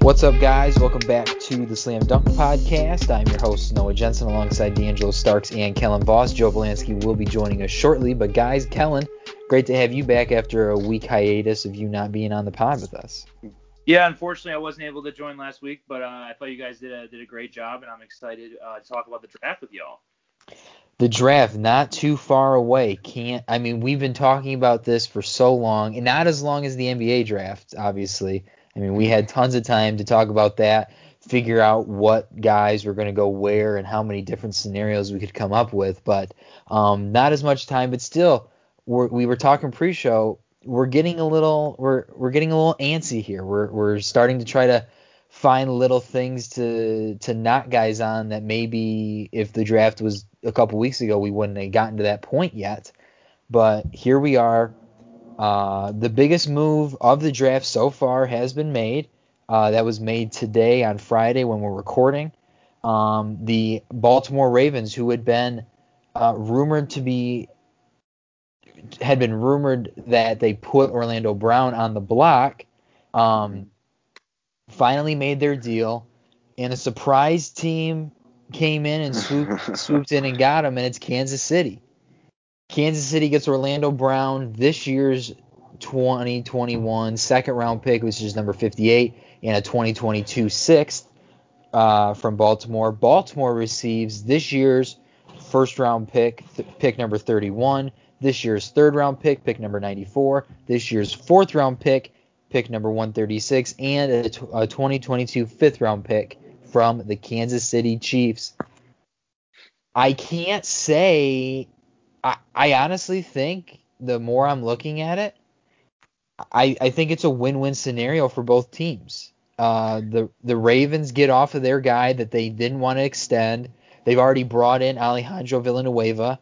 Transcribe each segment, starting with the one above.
What's up, guys? Welcome back to the Slam Dunk Podcast. I'm your host, Noah Jensen, alongside D'Angelo Starks and Kellen Voss. Joe Valansky will be joining us shortly. But, guys, Kellen, great to have you back after a week hiatus of you not being on the pod with us. Yeah, unfortunately, I wasn't able to join last week, but uh, I thought you guys did a, did a great job, and I'm excited uh, to talk about the draft with y'all. The draft not too far away. Can't I mean we've been talking about this for so long, and not as long as the NBA draft, obviously. I mean, we had tons of time to talk about that, figure out what guys were going to go where and how many different scenarios we could come up with, but um, not as much time. But still, we're, we were talking pre-show. We're getting a little we're we're getting a little antsy here. We're we're starting to try to find little things to to knock guys on that maybe if the draft was a couple weeks ago we wouldn't have gotten to that point yet. But here we are. Uh, the biggest move of the draft so far has been made. Uh, that was made today on Friday when we're recording. Um, the Baltimore Ravens, who had been uh, rumored to be, had been rumored that they put Orlando Brown on the block, um, finally made their deal, and a surprise team came in and swooped, swooped in and got him, and it's Kansas City. Kansas City gets Orlando Brown, this year's 2021 second round pick, which is number 58, and a 2022 sixth uh, from Baltimore. Baltimore receives this year's first round pick, th- pick number 31, this year's third round pick, pick number 94, this year's fourth round pick, pick number 136, and a, t- a 2022 fifth round pick from the Kansas City Chiefs. I can't say I, I honestly think the more I'm looking at it, I, I think it's a win-win scenario for both teams. Uh, the the Ravens get off of their guy that they didn't want to extend. They've already brought in Alejandro Villanueva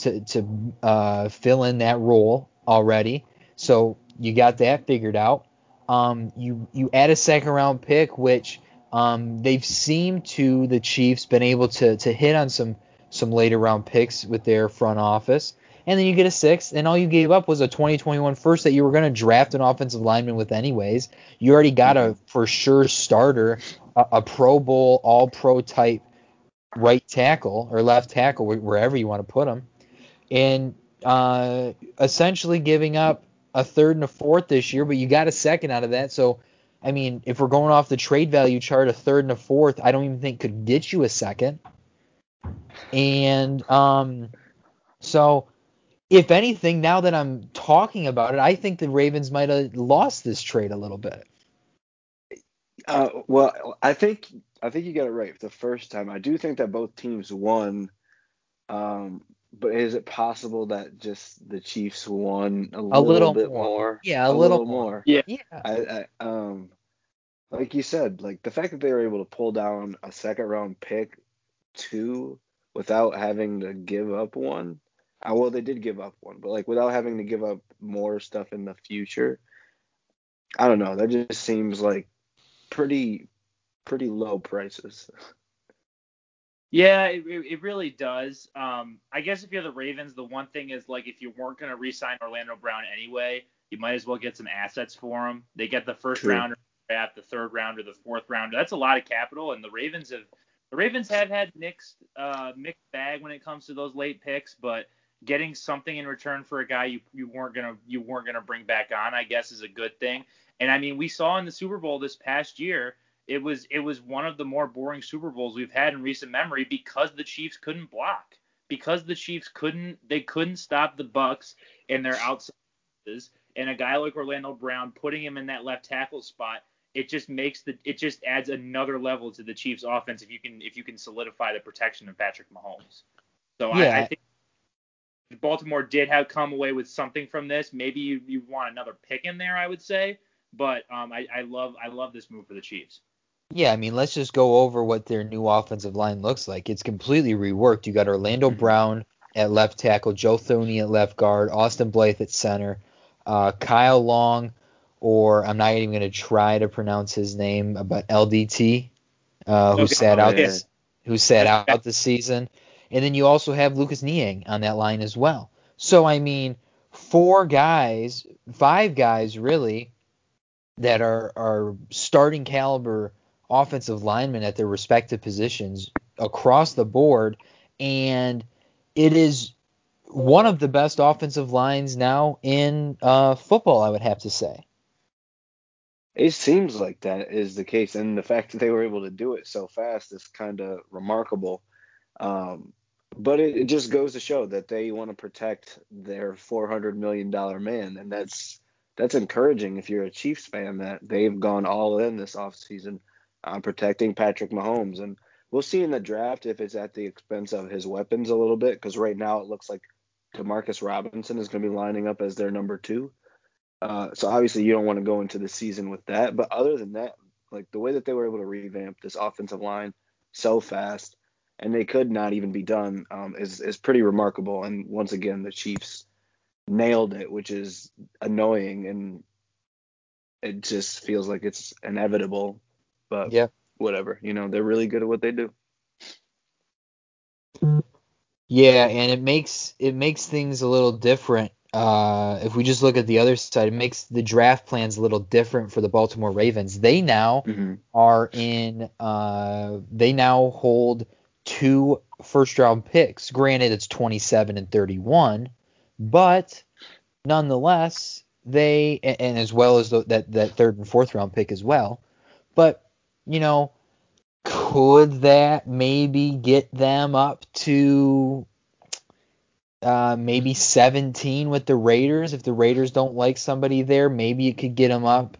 to to uh, fill in that role already. So you got that figured out. Um, you you add a second round pick, which um, they've seemed to the Chiefs been able to to hit on some some later round picks with their front office. And then you get a sixth, and all you gave up was a 2021 first that you were going to draft an offensive lineman with anyways. You already got a for sure starter, a, a Pro Bowl, All Pro type right tackle or left tackle, wherever you want to put him, and uh, essentially giving up a third and a fourth this year, but you got a second out of that. So, I mean, if we're going off the trade value chart, a third and a fourth, I don't even think could get you a second. And um, so, if anything, now that I'm talking about it, I think the Ravens might have lost this trade a little bit. Uh, well, I think I think you got it right the first time. I do think that both teams won. Um, but is it possible that just the Chiefs won a, a little, little, bit more? more? Yeah, a, a little, little, more. Yeah. Yeah. I, I, um, like you said, like the fact that they were able to pull down a second round pick two without having to give up one. Uh, well, they did give up one, but like without having to give up more stuff in the future. I don't know. That just seems like pretty pretty low prices. Yeah, it, it really does. Um, I guess if you're the Ravens, the one thing is like if you weren't going to re-sign Orlando Brown anyway, you might as well get some assets for him. They get the first True. rounder draft, the third round or the fourth round. That's a lot of capital, and the Ravens have the Ravens have had mixed uh, mixed bag when it comes to those late picks, but getting something in return for a guy you, you weren't gonna you weren't gonna bring back on, I guess, is a good thing. And I mean, we saw in the Super Bowl this past year it was it was one of the more boring Super Bowls we've had in recent memory because the Chiefs couldn't block. Because the Chiefs couldn't they couldn't stop the Bucks in their outside and a guy like Orlando Brown putting him in that left tackle spot, it just makes the it just adds another level to the Chiefs offense if you can if you can solidify the protection of Patrick Mahomes. So yeah. I, I think Baltimore did have come away with something from this. Maybe you, you want another pick in there, I would say. But um, I, I love I love this move for the Chiefs. Yeah, I mean, let's just go over what their new offensive line looks like. It's completely reworked. You got Orlando mm-hmm. Brown at left tackle, Joe Thuney at left guard, Austin Blythe at center, uh, Kyle Long, or I'm not even going to try to pronounce his name, but LDT, uh, who okay. sat out this, who sat out this season, and then you also have Lucas Niang on that line as well. So I mean, four guys, five guys really, that are are starting caliber offensive linemen at their respective positions across the board, and it is one of the best offensive lines now in uh, football. I would have to say. It seems like that is the case, and the fact that they were able to do it so fast is kind of remarkable. Um, but it, it, just goes to show that they want to protect their 400 million dollar man, and that's that's encouraging if you're a Chiefs fan that they've gone all in this offseason on protecting Patrick Mahomes, and we'll see in the draft if it's at the expense of his weapons a little bit, because right now it looks like Demarcus Robinson is going to be lining up as their number two. Uh, so obviously you don't want to go into the season with that. But other than that, like the way that they were able to revamp this offensive line so fast, and they could not even be done, um, is is pretty remarkable. And once again, the Chiefs nailed it, which is annoying, and it just feels like it's inevitable. But yeah, whatever. You know, they're really good at what they do. Yeah, and it makes it makes things a little different uh, if we just look at the other side, it makes the draft plans a little different for the Baltimore Ravens. They now mm-hmm. are in, uh, they now hold two first round picks. Granted, it's 27 and 31, but nonetheless, they, and as well as the, that, that third and fourth round pick as well. But, you know, could that maybe get them up to uh, maybe 17 with the Raiders. If the Raiders don't like somebody there, maybe it could get them up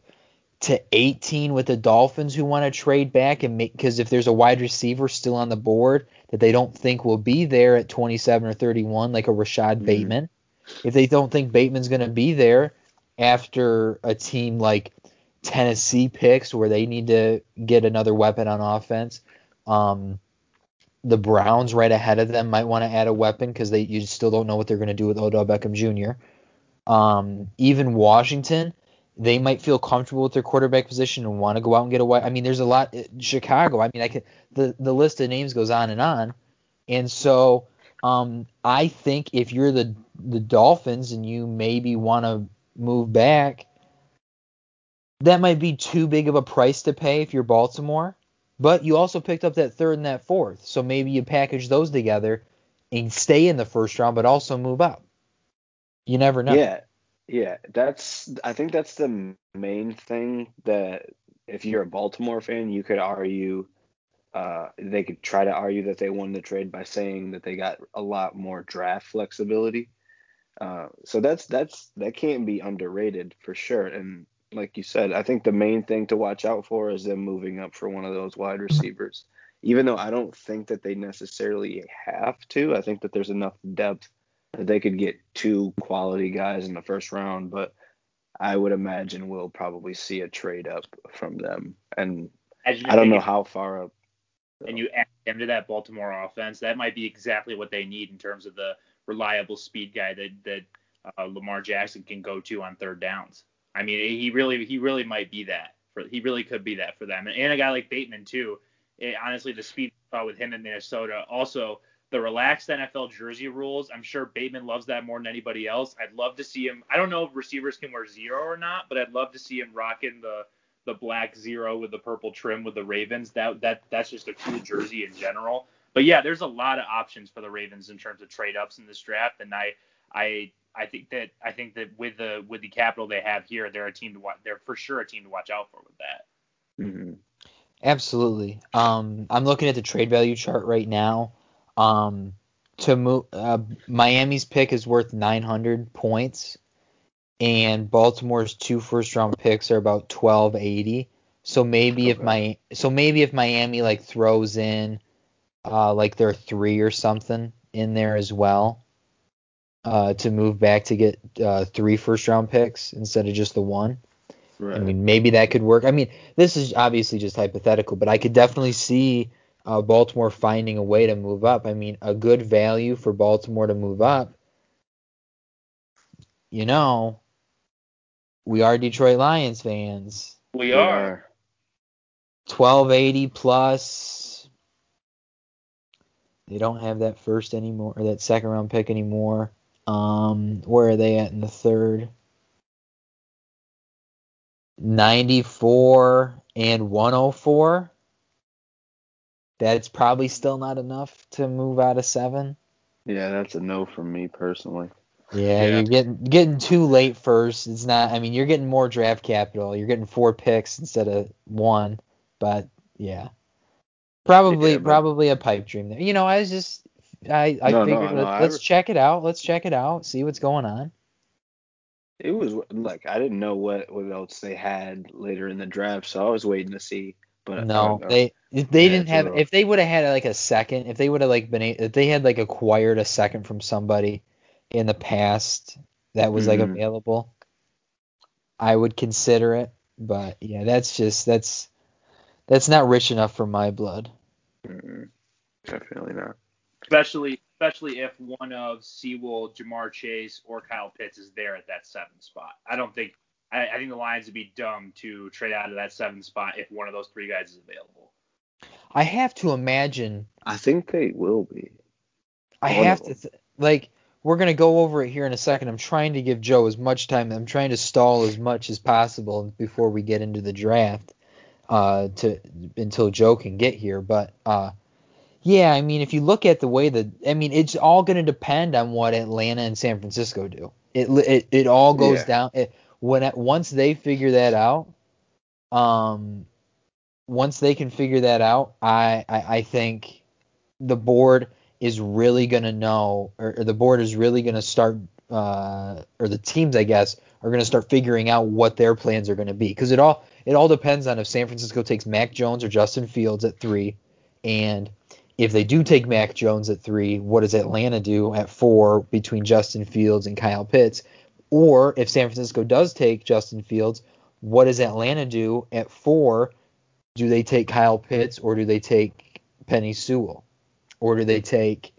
to 18 with the Dolphins who want to trade back and make because if there's a wide receiver still on the board that they don't think will be there at 27 or 31, like a Rashod mm-hmm. Bateman, if they don't think Bateman's going to be there after a team like Tennessee picks where they need to get another weapon on offense, um, the Browns right ahead of them might want to add a weapon because they you still don't know what they're going to do with Odell Beckham Jr. Um, even Washington, they might feel comfortable with their quarterback position and want to go out and get a wide. I mean, there's a lot. Uh, Chicago. I mean, I could the the list of names goes on and on, and so um, I think if you're the the Dolphins and you maybe want to move back, that might be too big of a price to pay if you're Baltimore. But you also picked up that third and that fourth, so maybe you package those together and stay in the first round, but also move up. You never know. Yeah, yeah. That's I think that's the main thing that if you're a Baltimore fan, you could argue. Uh, they could try to argue that they won the trade by saying that they got a lot more draft flexibility. Uh, so that's that's that can't be underrated for sure. And like you said, I think the main thing to watch out for is them moving up for one of those wide receivers. Even though I don't think that they necessarily have to, I think that there's enough depth that they could get two quality guys in the first round. But I would imagine we'll probably see a trade up from them. And I don't know how far up. And you add them to that Baltimore offense, that might be exactly what they need in terms of the reliable speed guy that that uh, Lamar Jackson can go to on third downs. I mean, he really he really might be that. For, he really could be that for them. And, and a guy like Bateman too. It, honestly, the speed uh, with him in Minnesota. Also, the relaxed NFL jersey rules. I'm sure Bateman loves that more than anybody else. I'd love to see him. I don't know if receivers can wear zero or not, but I'd love to see him rocking the the black zero with the purple trim with the Ravens. That that that's just a cool jersey in general. But yeah, there's a lot of options for the Ravens in terms of trade ups in this draft, and I I I think that I think that with the with the capital they have here, they're a team to watch. They're for sure a team to watch out for with that. Mm-hmm. Absolutely. Um, I'm looking at the trade value chart right now. Um, to move, uh, Miami's pick is worth 900 points, and Baltimore's two first round picks are about 1280. So maybe okay. if my so maybe if Miami like throws in uh, like their three or something in there as well, uh, to move back to get uh, three first round picks instead of just the one. Right. I mean, maybe that could work. I mean, this is obviously just hypothetical, but I could definitely see uh, Baltimore finding a way to move up. I mean, a good value for Baltimore to move up. You know, we are Detroit Lions fans. We are. 1280 plus. They don't have that first anymore, or that second round pick anymore. Um, where are they at in the third? 94 and 104. That's probably still not enough to move out of seven. Yeah, that's a no from me personally. Yeah, Yeah. you're getting getting too late first. It's not. I mean, you're getting more draft capital. You're getting four picks instead of one. But yeah, probably Yeah, but- probably a pipe dream there. You know, I was just I I No, no, figured no, let, I let's re- check it out. Let's check it out. See what's going on. It was like I didn't know what what else they had later in the draft, so I was waiting to see. But No, they if they didn't have if they would have had like a second, if they would have like been if they had like acquired a second from somebody in the past that was like Mhm. available, I would consider it. But yeah, that's just that's that's not rich enough for my blood. mm, definitely not. Especially especially if one of Sewell, Ja'Marr Chase, or Kyle Pitts is there at that seventh spot. I don't think I, I think the Lions would be dumb to trade out of that seventh spot if one of those three guys is available. I have to imagine I think they will be. I One have to th- like we're gonna go over it here in a second. I'm trying to give Joe as much time. I'm trying to stall as much as possible before we get into the draft, uh, to until Joe can get here. But uh, yeah, I mean, if you look at the way that I mean, it's all gonna depend on what Atlanta and San Francisco do. It it it all goes Yeah. down. It, when it, once they figure that out, um, once they can figure that out, I I, I think the board is really going to know, or, or the board is really going to start, uh, or the teams, I guess, are going to start figuring out what their plans are going to be. Because it all it all depends on if San Francisco takes Mac Jones or Justin Fields at three, and if they do take Mac Jones at three, what does Atlanta do at four between Justin Fields and Kyle Pitts? Or if San Francisco does take Justin Fields, what does Atlanta do at four? Do they take Kyle Pitts or do they take Penei Sewell? Or do they take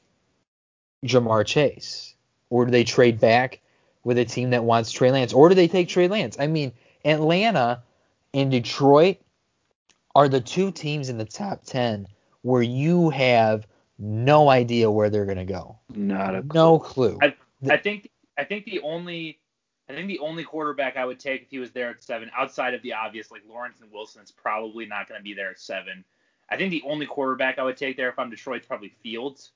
Ja'Marr Chase? Or do they trade back with a team that wants Trey Lance? Or do they take Trey Lance? I mean, Atlanta and Detroit are the two teams in the top 10 where you have no idea where they're going to go. Not a clue. No clue. I, I think I think the only I think the only quarterback I would take if he was there at seven, outside of the obvious like Lawrence and Wilson, is probably not going to be there at seven. I think the only quarterback I would take there if I'm Detroit's probably Fields.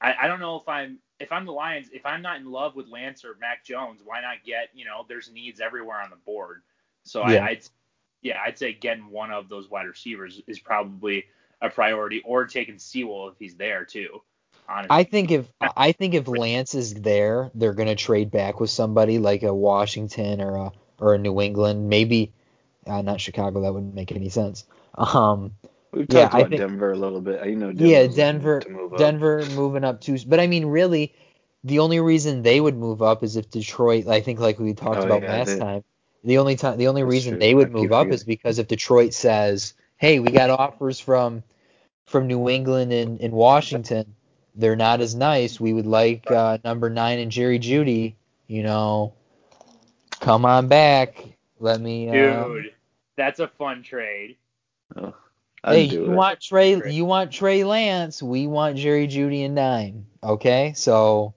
I, I don't know if I'm if I'm the Lions, if I'm not in love with Lance or Mac Jones, why not get you know there's needs everywhere on the board. So Yeah. I, I'd yeah I'd say getting one of those wide receivers is probably a priority, or taking Sewell if he's there too. Honestly. I think if I think if Lance is there, they're gonna trade back with somebody like a Washington or a or a New England, maybe uh, not Chicago. That wouldn't make any sense. Um, We've Yeah, talked I about think- Denver a little bit. You know, yeah, Denver, move. Denver moving up too. But I mean, really, the only reason they would move up is if Detroit. I think like we talked Oh, about yeah, last they- time. The only time, the only reason true. they would keep move up is because if Detroit says, "Hey, we got offers from from New England and, and Washington. They're not as nice. We would like uh, number nine and Jerry Jeudy. You know, come on back. Let me. Uh, Dude, that's a fun trade. Oh, hey, you it. want Trey? Great. You want Trey Lance? We want Jerry Jeudy and nine. Okay, so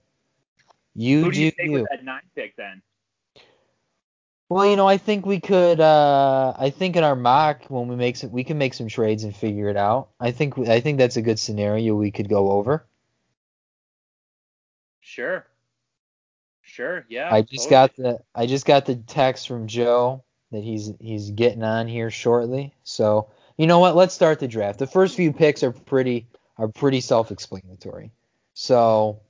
you Who do you do take you. with that nine pick then? Well, you know, I think we could. Uh, I think in our mock when we make some, we can make some trades and figure it out. I think I think that's a good scenario we could go over. Sure. Sure, yeah. I just totally. got the I just got the text from Joe that he's he's getting on here shortly. So you know what? Let's start the draft. The first few picks are pretty are pretty self-explanatory. So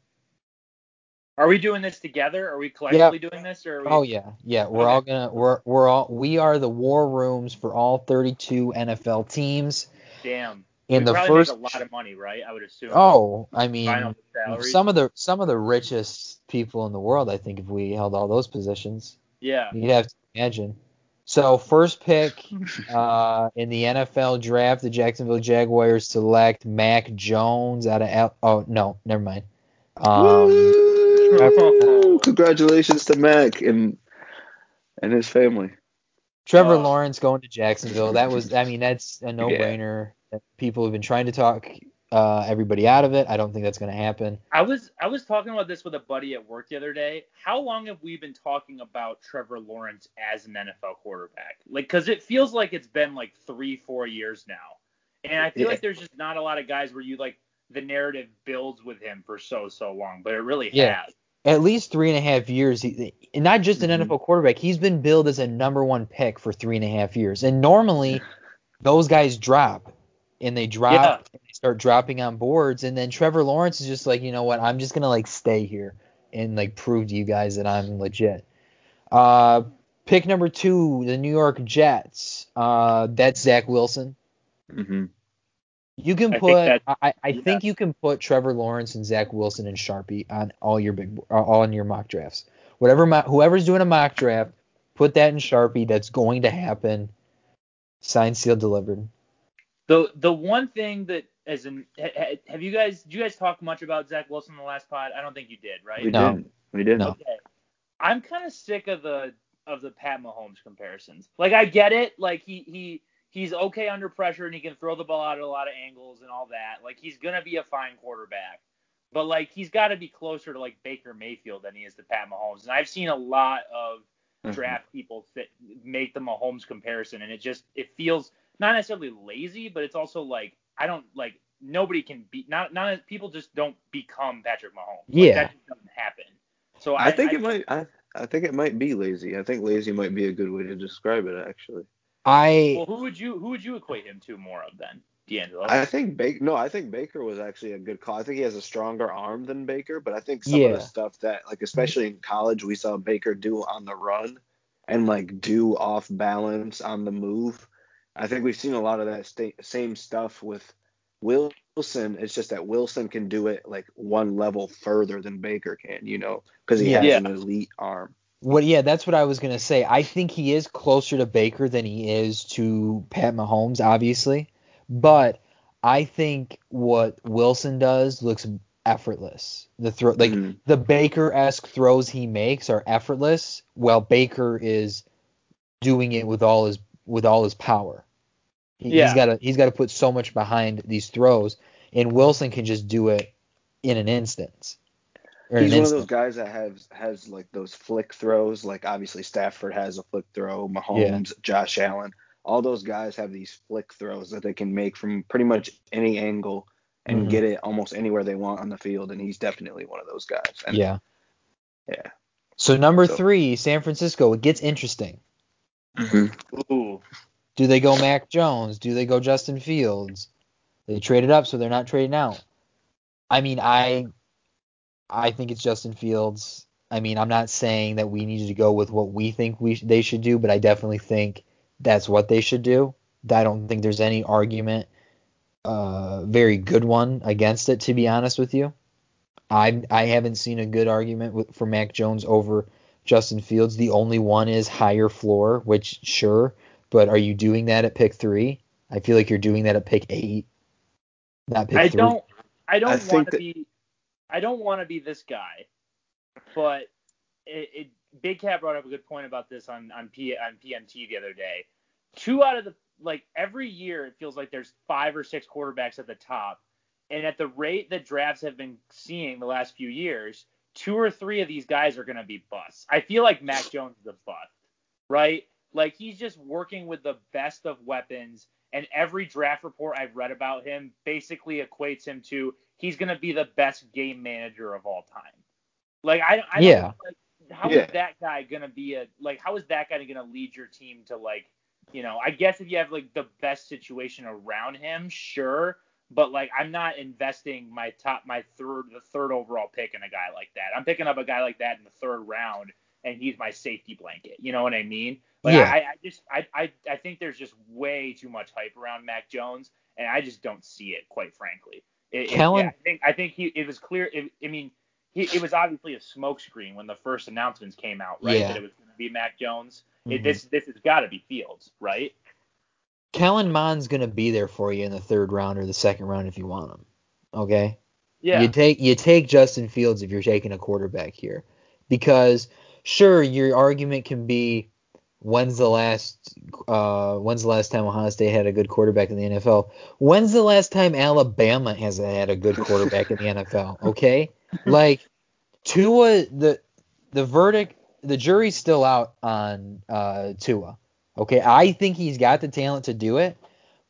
Are we doing this together? Are we collectively doing this or are we oh yeah yeah we're Okay. all gonna we're we're all we are the war rooms for all 32 NFL teams. damn. In we the first make a lot of money, right? I would assume. oh I mean some of the some of the richest people in the world I think if we held all those positions. yeah. You'd have to imagine. So first pick uh, in the NFL draft, the Jacksonville Jaguars select Mac Jones out of Al- oh no, never mind. Um, Woo! Congratulations to Mac and and his family. Trevor Uh, Lawrence going to Jacksonville. That was I mean that's a no-brainer. People have been trying to talk uh, everybody out of it. I don't think that's going to happen. I was I was talking about this with a buddy at work the other day. How long have we been talking about Trevor Lawrence as an NFL quarterback? Like, because it feels like it's been like three, four years now, and I feel Yeah. like there's just not a lot of guys where you like the narrative builds with him for so so long, but it really Yeah. has. At least three and a half years. He, and not just an Mhm. NFL quarterback. He's been billed as a number one pick for three and a half years. And normally, those guys drop, and they drop, Yeah. and they start dropping on boards. And then Trevor Lawrence is just like, you know what? I'm just gonna like stay here and like prove to you guys that I'm legit. Uh, pick number two, the New York Jets. Uh, that's Zach Wilson. hmm You can I think put. that- I, I yeah. think you can put Trevor Lawrence and Zach Wilson and Sharpie on all your big, uh, all in your mock drafts. Whatever, mo- whoever's doing a mock draft, put that in Sharpie. That's going to happen. Signed, sealed, delivered. The the one thing that as in ha- ha- have you guys did you guys talk much about Zach Wilson in the last pod? I don't think you did, right? We No. did. We did. No. Okay. I'm kind of sick of the of the Pat Mahomes comparisons. Like I get it, like he he he's okay under pressure and he can throw the ball out at a lot of angles and all that. Like he's gonna be a fine quarterback. But like he's got to be closer to like Baker Mayfield than he is to Pat Mahomes. And I've seen a lot of Mhm. draft people that make the Mahomes comparison, and it just it feels not necessarily lazy, but it's also like I don't like nobody can be not not people just don't become Patrick Mahomes. Like, Yeah. that just doesn't happen. So I, I think it might. I, I think it might be lazy. I think lazy might be a good way to describe it. Actually, I Well, who would you who would you equate him to more of then, D'Angelo? I think Baker. No, I think Baker was actually a good call. I think he has a stronger arm than Baker, but I think some of the stuff that, like, especially in college, we saw Baker do on the run and like do off balance on the move. I think we've seen a lot of that sta- same stuff with Wilson. It's just that Wilson can do it like one level further than Baker can, you know, because he Yeah. has Yeah. an elite arm. What? Yeah, that's what I was gonna say. I think he is closer to Baker than he is to Pat Mahomes, obviously. But I think what Wilson does looks effortless. The throw, like Mhm. the Baker esque throws he makes are effortless, while Baker is doing it with all his with all his power. He, Yeah. He's got to he's got to put so much behind these throws, and Wilson can just do it in an instant. He's one of those guys that has has like those flick throws. Like obviously Stafford has a flick throw, Mahomes, Josh Allen. All those guys have these flick throws that they can make from pretty much any angle and Mhm. get it almost anywhere they want on the field. And he's definitely one of those guys. And Yeah. Yeah. So number So- three, San Francisco. It gets interesting. Mhm. Ooh, Do they go Mac Jones? Do they go Justin Fields? They traded it up, so they're not trading out. I mean, I I think it's Justin Fields. I mean, I'm not saying that we needed to go with what we think we sh- they should do, but I definitely think that's what they should do. I don't think there's any argument, uh, very good one against it. To be honest with you, I I haven't seen a good argument with, for Mac Jones over Justin Fields. The only one is higher floor, which sure, but are you doing that at pick three? I feel like you're doing that at pick eight, not pick I three. don't I don't I want think to that- be I don't want to be this guy, but it, it Big Cat brought up a good point about this on on P on PMT the other day. Two out of the like every year it feels like there's five or six quarterbacks at the top, and at the rate that drafts have been seeing the last few years, two or three of these guys are going to be busts. I feel like Mac Jones is a bust, right? Like he's just working with the best of weapons, and every draft report I've read about him basically equates him to he's going to be the best game manager of all time. Like I, I Yeah. don't, like, how is Yeah. that guy going to be a like how is that guy going to lead your team to like you know I guess if you have like the best situation around him, sure. But like I'm not investing my top my third the third overall pick in a guy like that. I'm picking up a guy like that in the third round and he's my safety blanket. You know what I mean? Like Yeah. I, I just I, I I think there's just way too much hype around Mac Jones, and I just don't see it, quite frankly. It, it- Kellen- yeah, I think I think he it was clear. It, I mean, he, it was obviously a smokescreen when the first announcements came out, right? Yeah. That it was going to be Mac Jones. It, Mhm. this this has got to be Fields, right? Kellen Mond's gonna be there for you in the third round or the second round if you want him. Okay. Yeah. You take you take Justin Fields if you're taking a quarterback here, because sure your argument can be, when's the last uh, when's the last time Ohio State had a good quarterback in the NFL? When's the last time Alabama has had a good quarterback in the NFL? Okay, like Tua, the the verdict, the jury's still out on uh, Tua. Okay, I think he's got the talent to do it,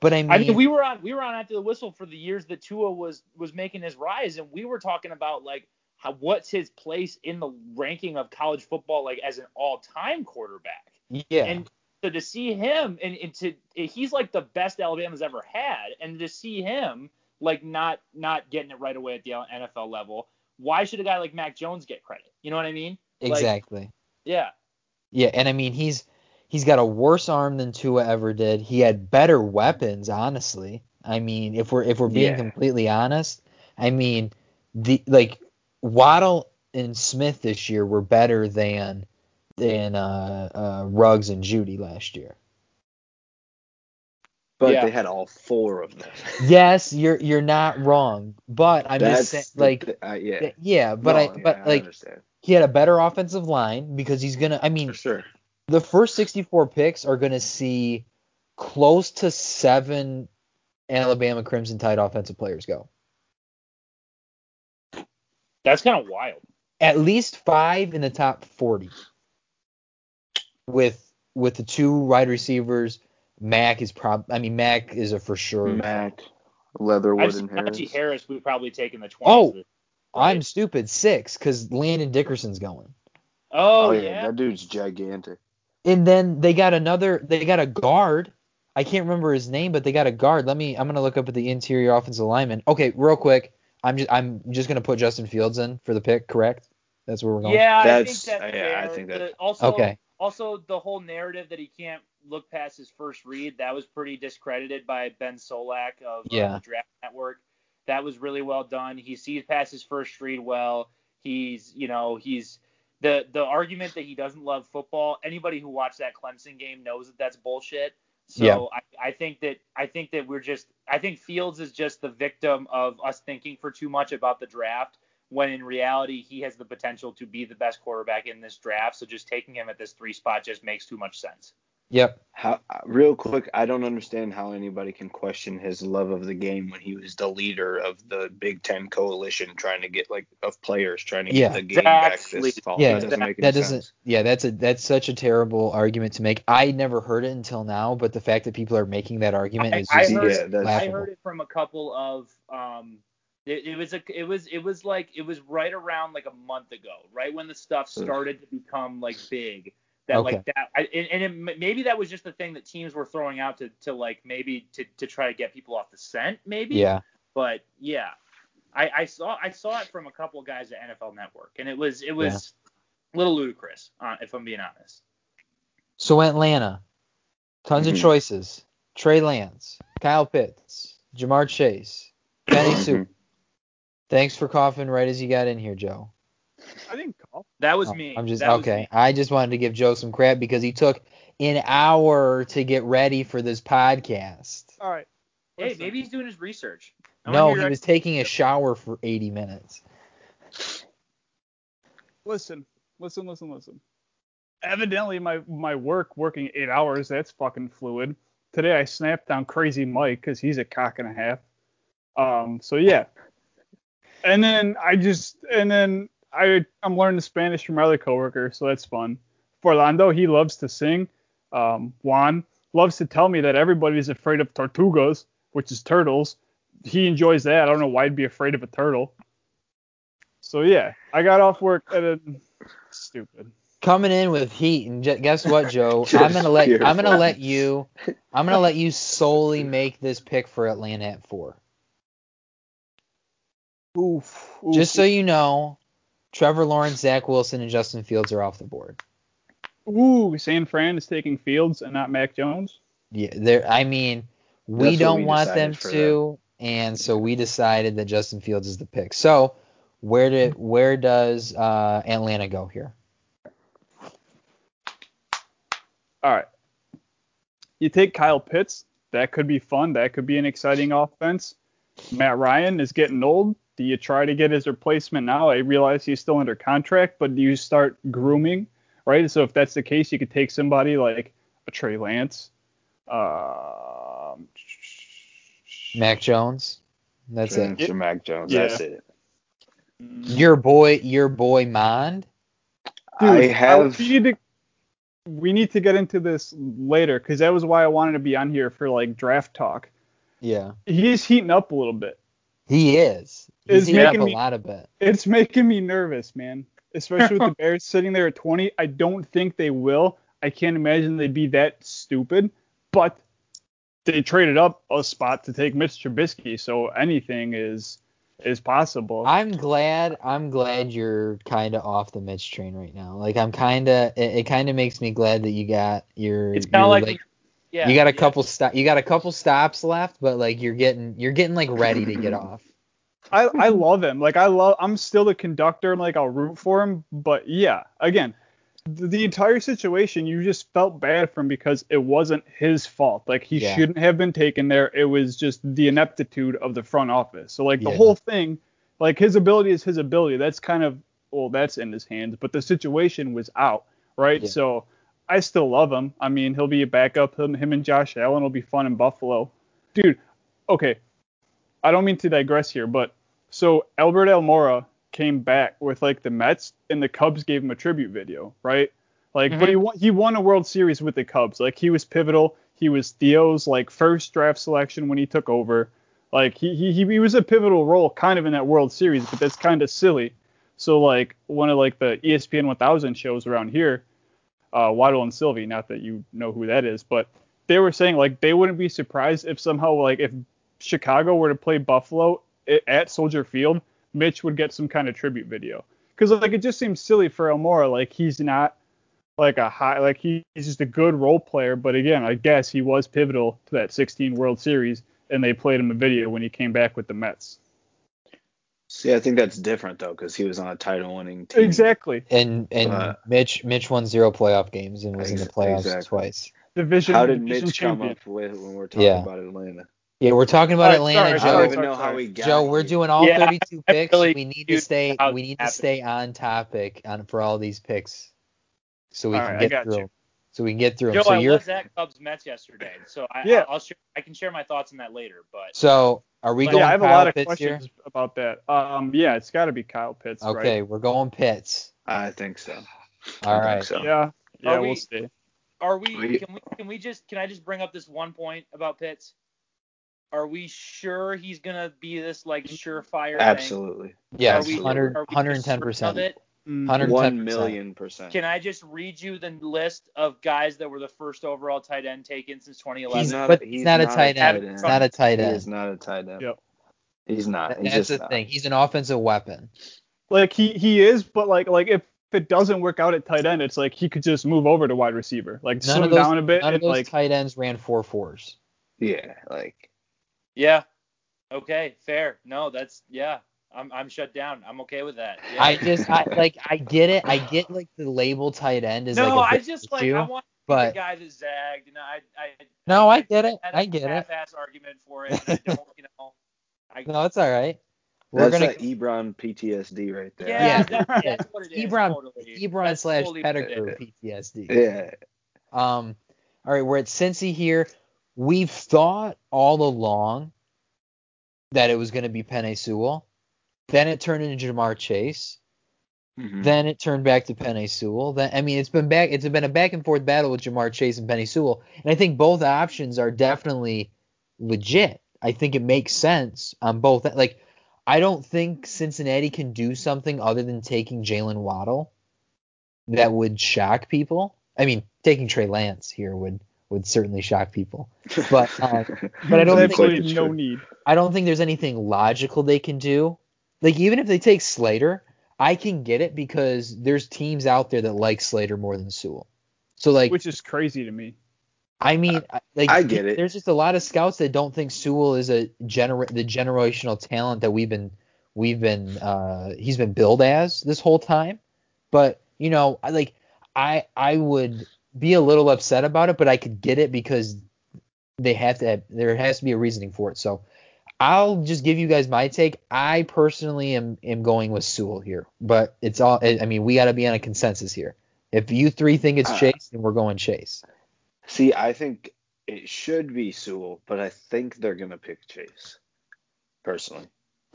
but I mean, I mean, we were on we were on after the whistle for the years that Tua was was making his rise, and we were talking about like how what's his place in the ranking of college football like as an all time quarterback. yeah, And so to see him and, and to he's like the best Alabama's ever had, and to see him like not not getting it right away at the NFL level, why should a guy like Mac Jones get credit? You know what I mean? Like, exactly. yeah. Yeah, and I mean he's he's got a worse arm than Tua ever did. He had better weapons, honestly. I mean, if we're if we're being Yeah. completely honest, I mean the like Waddle and Smith this year were better than than uh, uh, Ruggs and Jeudy last year. But Yeah. they had all four of them. Yes, you're you're not wrong, but I'm just saying the like thi- uh, yeah. th- yeah, but No, I yeah, but like understand he had a better offensive line because he's gonna. I mean, for sure. the first 64 picks are going to see close to seven Alabama Crimson Tide offensive players go. That's kind of wild. At least five in the top 40. With with the two wide receivers, Mac is prob. I mean, Mac is a for sure. Mac, I've Leatherwood, seen and Harris. Najee Harris. We've probably taken the 20s. Oh. I'm stupid. Six, because Landon Dickerson's going. Oh, Oh, yeah, yeah. that dude's gigantic. And then they got another. They got a guard. I can't remember his name, but they got a guard. Let me. I'm gonna look up at the interior offensive lineman. Okay, real quick. I'm just. I'm just gonna put Justin Fields in for the pick. Correct. That's where we're going. Yeah, That's- I think that's yeah, I fair. think that- The- also, Okay. also the whole narrative that he can't look past his first read that was pretty discredited by Ben Solak of uh, Yeah. the Draft Network. That was really well done. He sees past his first read well. He's, you know, he's the the argument that he doesn't love football. Anybody who watched that Clemson game knows that that's bullshit. So Yeah. I, I think that I think that we're just I think Fields is just the victim of us thinking for too much about the draft when in reality he has the potential to be the best quarterback in this draft. So just taking him at this three spot just makes too much sense. Yep. How, uh, real quick, I don't understand how anybody can question his love of the game when he was the leader of the Big Ten coalition trying to get like of players trying to Yeah. get the game back this fall. Yeah, that doesn't make any That doesn't. sense. Yeah, that's a that's such a terrible argument to make. I never heard it until now, but the fact that people are making that argument I, is I just heard, Yeah, it, that's- I heard it from a couple of um it, it was a it was it was like it was right around like a month ago, right when the stuff started to become like big. That Okay. like that, I, and, and it, maybe that was just the thing that teams were throwing out to, to like maybe to, to try to get people off the scent, maybe. Yeah. But yeah, I, I saw I saw it from a couple of guys at NFL Network, and it was it was a little ludicrous, uh, if I'm being honest. So Atlanta, tons of Mhm. choices. Trey Lance, Kyle Pitts, Ja'Marr Chase, Benny Mhm. Soup. Thanks for coughing right as you got in here, Joe. I didn't call. That was me. I'm just That okay. I just wanted to give Joe some crap because he took an hour to get ready for this podcast. All right. Hey, Listen. maybe he's doing his research. I No, he hear- was taking a shower for 80 minutes. Listen, listen, listen, listen. Evidently, my my work working eight hours. That's fucking fluid. Today I snapped down Crazy Mike because he's a cock and a half. Um. So yeah. And then I just and then I I'm learning Spanish from my other coworker, so that's fun. Forlando, he loves to sing. Um, Juan loves to tell me that everybody's afraid of tortugas, which is turtles. He enjoys that. I don't know why he'd be afraid of a turtle. So yeah, I got off work at a stupid. Coming in with heat, and ju- guess what, Joe? I'm gonna let pure I'm gonna let you I'm gonna let you solely make this pick for Atlanta at four. Oof. oof. Just so you know, Trevor Lawrence, Zach Wilson, and Justin Fields are off the board. Ooh, San Fran is taking Fields and not Mac Jones. Yeah, there. I mean, we That's don't we want them for to, and so we decided that Justin Fields is the pick. So where did where does uh, Atlanta go here? All right. You take Kyle Pitts. That could be fun. That could be an exciting offense. Matt Ryan is getting old. Do you try to get his replacement now? I realize he's still under contract, but do you start grooming right? So if that's the case, you could take somebody like a Trey Lance, um, Mac Jones. That's it. Mac Jones. Yeah. That's it. Your boy, your boy Mond. Dude, I have. we need to we need to get into this later because that was why I wanted to be on here for like draft talk. Yeah, He's heating up a little bit. He is. He's It's making a me- lot of bit. It's making me nervous, man. Especially with the Bears sitting there at 20. I don't think they will. I can't imagine they'd be that stupid. But they traded up a spot to take Mitch Trubisky, so anything is is possible. I'm glad. I'm glad you're kind of off the Mitch train right now. Like I'm kind of. It, it kind of makes me glad that you got your. It's kind of like, yeah, you got a yeah. couple stop. You got a couple stops left, but like you're getting you're getting like ready to get off. I, I love him. Like I love. I'm still the conductor, and like I'll root for him. But yeah, again, the, the entire situation, you just felt bad for him because it wasn't his fault. Like he Yeah. shouldn't have been taken there. It was just the ineptitude of the front office. So like the Yeah. whole thing, like his ability is his ability. That's kind of well, that's in his hands. But the situation was out, right? Yeah. So I still love him. I mean, he'll be a backup. Him, him and Josh Allen will be fun in Buffalo, dude. Okay, I don't mean to digress here, but so Albert Almora came back with like the Mets and the Cubs gave him a tribute video, right? Like, but he mm-hmm. won he won a World Series with the Cubs. Like he was pivotal. He was Theo's like first draft selection when he took over. Like he he he was a pivotal role kind of in that World Series, but that's kind of silly. So like one of like the ESPN 1000 shows around here, uh, Waddle and Silvy, not that you know who that is, but they were saying like they wouldn't be surprised if somehow like if Chicago were to play Buffalo at Soldier Field, Mitch would get some kind of tribute video. Because like it just seems silly for Almora. like he's not like a high, like he, he's just a good role player. But again, I guess he was pivotal to that 16 World Series, and they played him a video when he came back with the Mets. See, I think that's different though, because he was on a title-winning team. Exactly. And and Uh, Mitch Mitch won zero playoff games and was in the playoffs exactly. twice. Division. How did division Mitch come up with when we're talking Yeah. about Atlanta? Yeah, we're talking about Sorry, Atlanta. sorry, Joe, I don't even know how we got Joe, we're doing all Yeah, 32 picks. really we need to stay. We it need to stay on topic on for all these picks, so we All can right, get through. you. 'em. So we can get through Joe, So I you're was at Cubs Mets yesterday, so I, Yeah. I'll, I'll share. I can share my thoughts on that later. But so are we But going yeah, I have Kyle a lot of Pitts here? questions about that. Um, yeah, it's got to be Kyle Pitts, Okay, we're going Pitts. I think so. All I right. think so. Yeah, yeah, Are we'll we- see. are we? We- Can we? Can we just? Can I just bring up this one point about Pitts? Are we sure he's gonna be this like surefire thing? Absolutely. Yes, Are we, 100, are we 110 certain percent. Of it? Mm. 110%. One million percent. Can I just read you the list of guys that were the first overall tight end taken since 2011? He's not- but he's he's not a not a tight tight end. end. He's not a tight end. is not a tight end. Yep. He's not. That- He's That's just the not. thing. He's an offensive weapon. Like he he is, but like like if if it doesn't work out at tight end, it's like he could just move over to wide receiver, like None slow of those, down a bit none of those like tight ends ran four fours. Yeah, like Yeah. Okay. Fair. No, that's yeah. I'm I'm shut down. I'm okay with that. Yeah. I just I like I get it. I get like the label tight end is no, like a I big just like issue, I want but the guy that zagged, and I I no, I get it. had I a get it. half-ass argument for it. And I don't, you know. I, No, it's all right. We're that's gonna that Ebron PTSD right there. yeah, Yeah. That, that's what it is. Ebron totally. Ebron That's slash totally Pettigrew what it is. PTSD. Yeah. Um, all right, we're at Cincy here. We've thought all along that it was going to be Penei Sewell. Then it turned into Ja'Marr Chase. Mhm. Then it turned back to Penei Sewell. Then I mean, it's been back. It's been a back and forth battle with Ja'Marr Chase and Penei Sewell, and I think both options are definitely legit. I think it makes sense on both. Like, I don't think Cincinnati can do something other than taking Jaylen Waddle that would shock people. I mean, taking Trey Lance here would would certainly shock people. But, uh, but I don't think quite absolutely the no need. I don't think there's anything logical they can do. Like even if they take Slater, I can get it because there's teams out there that like Slater more than Sewell. So like, which is crazy to me. I mean, I- like I get it. There's just a lot of scouts that don't think Sewell is a gener the generational talent that we've been we've been uh he's been billed as this whole time. But you know, I like I I would be a little upset about it, but I could get it because they have to have, there has to be a reasoning for it. So I'll just give you guys my take. I personally am am going with Sewell here, but it's all I I mean we got to be on a consensus here. If you three think it's Uh, Chase, then we're going Chase. See, I think it should be Sewell, but I think they're gonna pick Chase. Personally.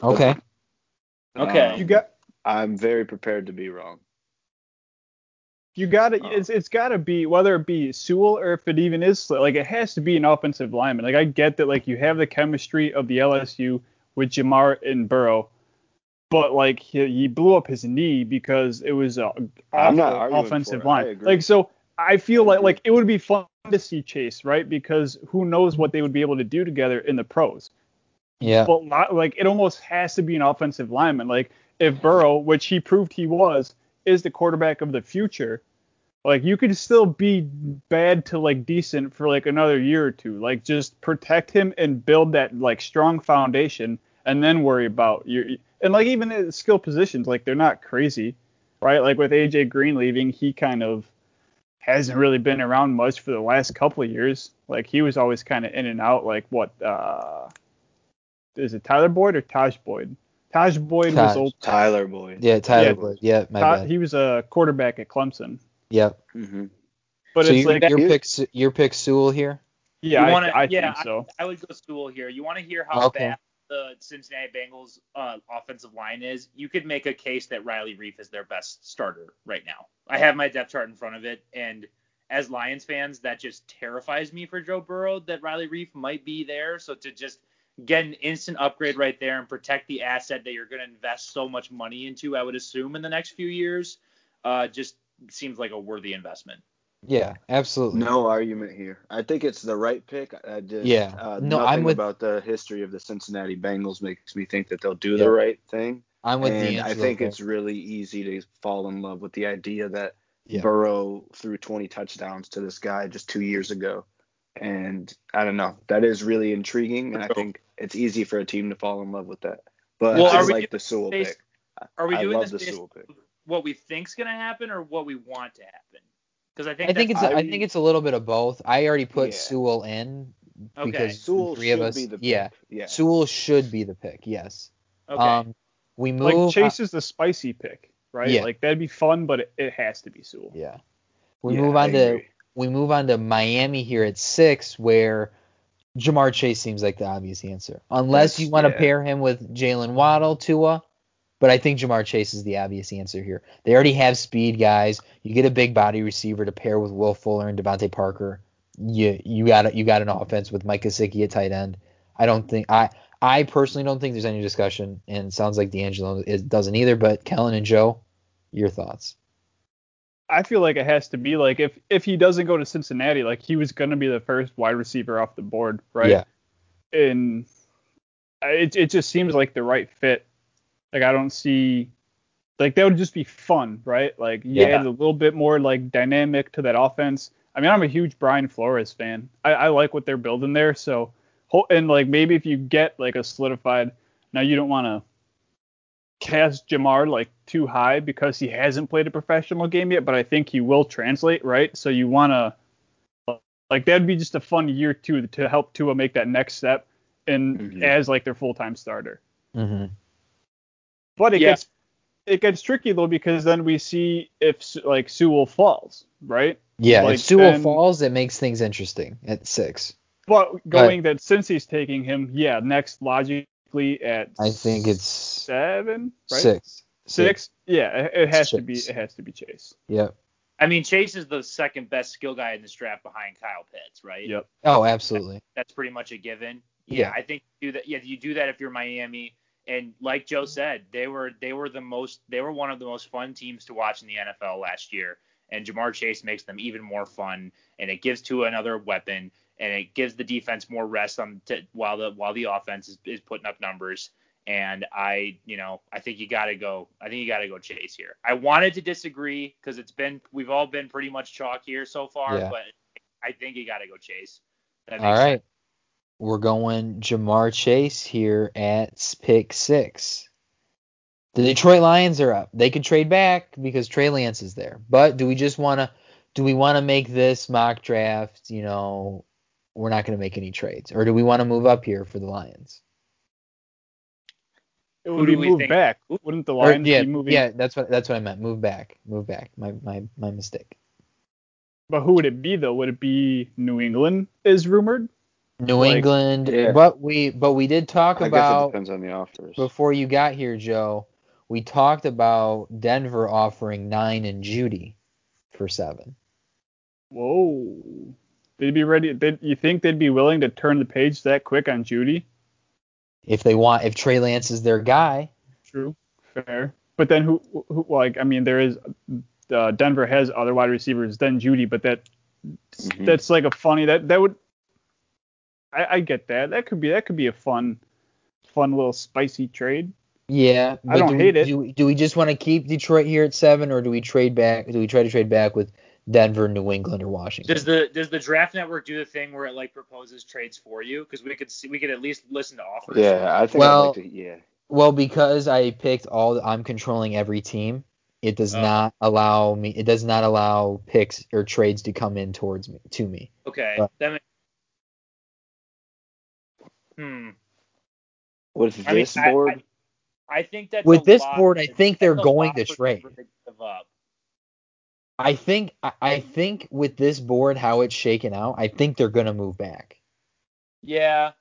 Okay. Okay. Um, You got I'm very prepared to be wrong. You got to Oh. Uh, it's it's got to be whether it be Sewell or if it even is like it has to be an offensive lineman. Like I get that like you have the chemistry of the LSU with Ja'Marr and Burrow, but like he, he blew up his knee because it was a I'm not offensive for it. I line. Like so I feel I like like it would be fun to see Chase, right? Because who knows what they would be able to do together in the pros. Yeah. But not, like it almost has to be an offensive lineman. Like if Burrow, which he proved he was, is the quarterback of the future, like you could still be bad to like decent for like another year or two. Like just protect him and build that like strong foundation, and then worry about your and like even at skill positions, like they're not crazy, right? Like with AJ Green leaving, he kind of hasn't really been around much for the last couple of years. Like he was always kind of in and out. Like what? uh is it Tyler Boyd or Tajh Boyd? Tajh Boyd Tajh. was old. Tyler Boyd. Yeah, Tyler Yeah. Boyd. Yeah, my Ta- bad. he was a quarterback at Clemson. Yep. hmm But so it's your, like, your you- pick, your pick Sewell here. yeah, You I, wanna- I yeah, think so. I would go Sewell here. You want to hear how Okay. bad the Cincinnati Bengals uh, offensive line is? You could make a case that Riley Reiff is their best starter right now. I have my depth chart in front of it, and as Lions fans, that just terrifies me for Joe Burrow that Riley Reiff might be there. So to just get an instant upgrade right there and protect the asset that you're going to invest so much money into, I would assume in the next few years, uh, just seems like a worthy investment. Yeah, absolutely. No argument here. I think it's the right pick. I just Yeah. uh, No, nothing I'm with- about the history of the Cincinnati Bengals makes me think that they'll do Yeah. the right thing. I'm with and I think it's really easy to fall in love with the idea that Yeah. Burrow threw 20 touchdowns to this guy just two years ago. And I don't know. That is really intriguing, and I think it's easy for a team to fall in love with that. But Well, I are like doing the Sewell based- pick. Are we I doing love this the based Sewell pick. What we think's going to happen or what we want to happen? Because I think I think it's that's- a, I think it's a little bit of both. I already put Yeah. Sewell in Okay. because Sewell the three of us. be the pick. yeah, Yeah. Sewell should be the pick. Yes. okay. Um, we move. Like Chase is the spicy pick, right? Yeah. Like that'd be fun, but it, it has to be Sewell. yeah. We Yeah, move I on to agree. we move on to Miami here at six, where Ja'Marr Chase seems like the obvious answer, unless That's- you want to yeah. pair him with Jaylen Waddle, Tua. But I think Ja'Marr Chase is the obvious answer here. They already have speed guys. You get a big body receiver to pair with Will Fuller and DeVante Parker. You you got you got an offense with Mike Gesicki at tight end. I don't think I I personally don't think there's any discussion, and it sounds like D'Angelo is, doesn't either. But Kellen and Joe, your thoughts? I feel like it has to be like if if he doesn't go to Cincinnati, like he was gonna be the first wide receiver off the board, right? Yeah. And uh, it it just seems like the right fit. Like I don't see like that would just be fun, right? Like you Yeah. add a little bit more like dynamic to that offense. I mean, I'm a huge Brian Flores fan. I, I like what they're building there. So and like maybe if you get like a solidified now you don't want to cast Ja'Marr like too high because he hasn't played a professional game yet, but I think he will translate, right? So you want to like that'd be just a fun year two to help Tua make that next step and Mhm. as like their full time starter. Mm-hmm. But it Yeah. gets it gets tricky though because then we see if like Sewell falls, right? Yeah, Like, if Sewell then- falls, it makes things interesting at six. But going that since he's taking him, yeah, next logically at I think it's seven, right? six. Six? Yeah, it, it has to be it has to be Chase. Yep. I mean, Chase is the second best skill guy in this draft behind Kyle Pitts, right? Yep. Oh, absolutely. That's pretty much a given. Yeah. Yeah, I think you do that. Yeah, you do that if you're Miami. And like Joe said, they were they were the most they were one of the most fun teams to watch in the NFL last year. And Ja'Marr Chase makes them even more fun, and it gives Tua another weapon, and it gives the defense more rest on to, while the while the offense is, is putting up numbers. And I, you know, I think you got to go. I think you got to go Chase here. I wanted to disagree because it's been we've all been pretty much chalk here so far, Yeah. but I think you got to go Chase. That All right. sense. We're going Ja'Marr Chase here at pick six. The Detroit Lions are up. They could trade back because Trey Lance is there. But do we just want to do we want to make this mock draft, you know, we're not going to make any trades or do we want to move up here for the Lions? It Who would do be we moved think- back. Wouldn't the Or, Lions yeah, be moving? yeah, that's what that's what I meant. Move back, move back. My my my mistake. But who would it be though? Would it be New England? Is rumored. New Like- England, Yeah. but we but we did talk I guess it about depends on the offers. before you got here, Joe. We talked about Denver offering nine and Judy for seven. Whoa. They'd be ready. They'd, you think they'd be willing to turn the page that quick on Judy? If they want, if Trey Lance is their guy, True. Fair. But then who, who like I mean there is uh, Denver has other wide receivers than Judy, but that Mhm. that's like a funny that that would I, I get that. That could be that could be a fun fun little spicy trade. yeah. I don't do hate we, it. Do, we- do we just want to keep Detroit here at seven, or do we trade back? Do we try to trade back with Denver, New England, or Washington? Does the does the draft network do the thing where it like proposes trades for you? Because we could see we could at least listen to offers. yeah, I think Well- I'd like to. Yeah. Well, because I picked all, the, I'm controlling every team. It does Oh. not allow me. It does not allow picks or trades to come in towards me to me. Okay. Uh, that makes, hmm. With I mean, this I- board, I think that With this lot- board, I think they're going to for trade. Give up. I think. I- I think with this board, how it's shaken out, I think they're gonna move back. Yeah.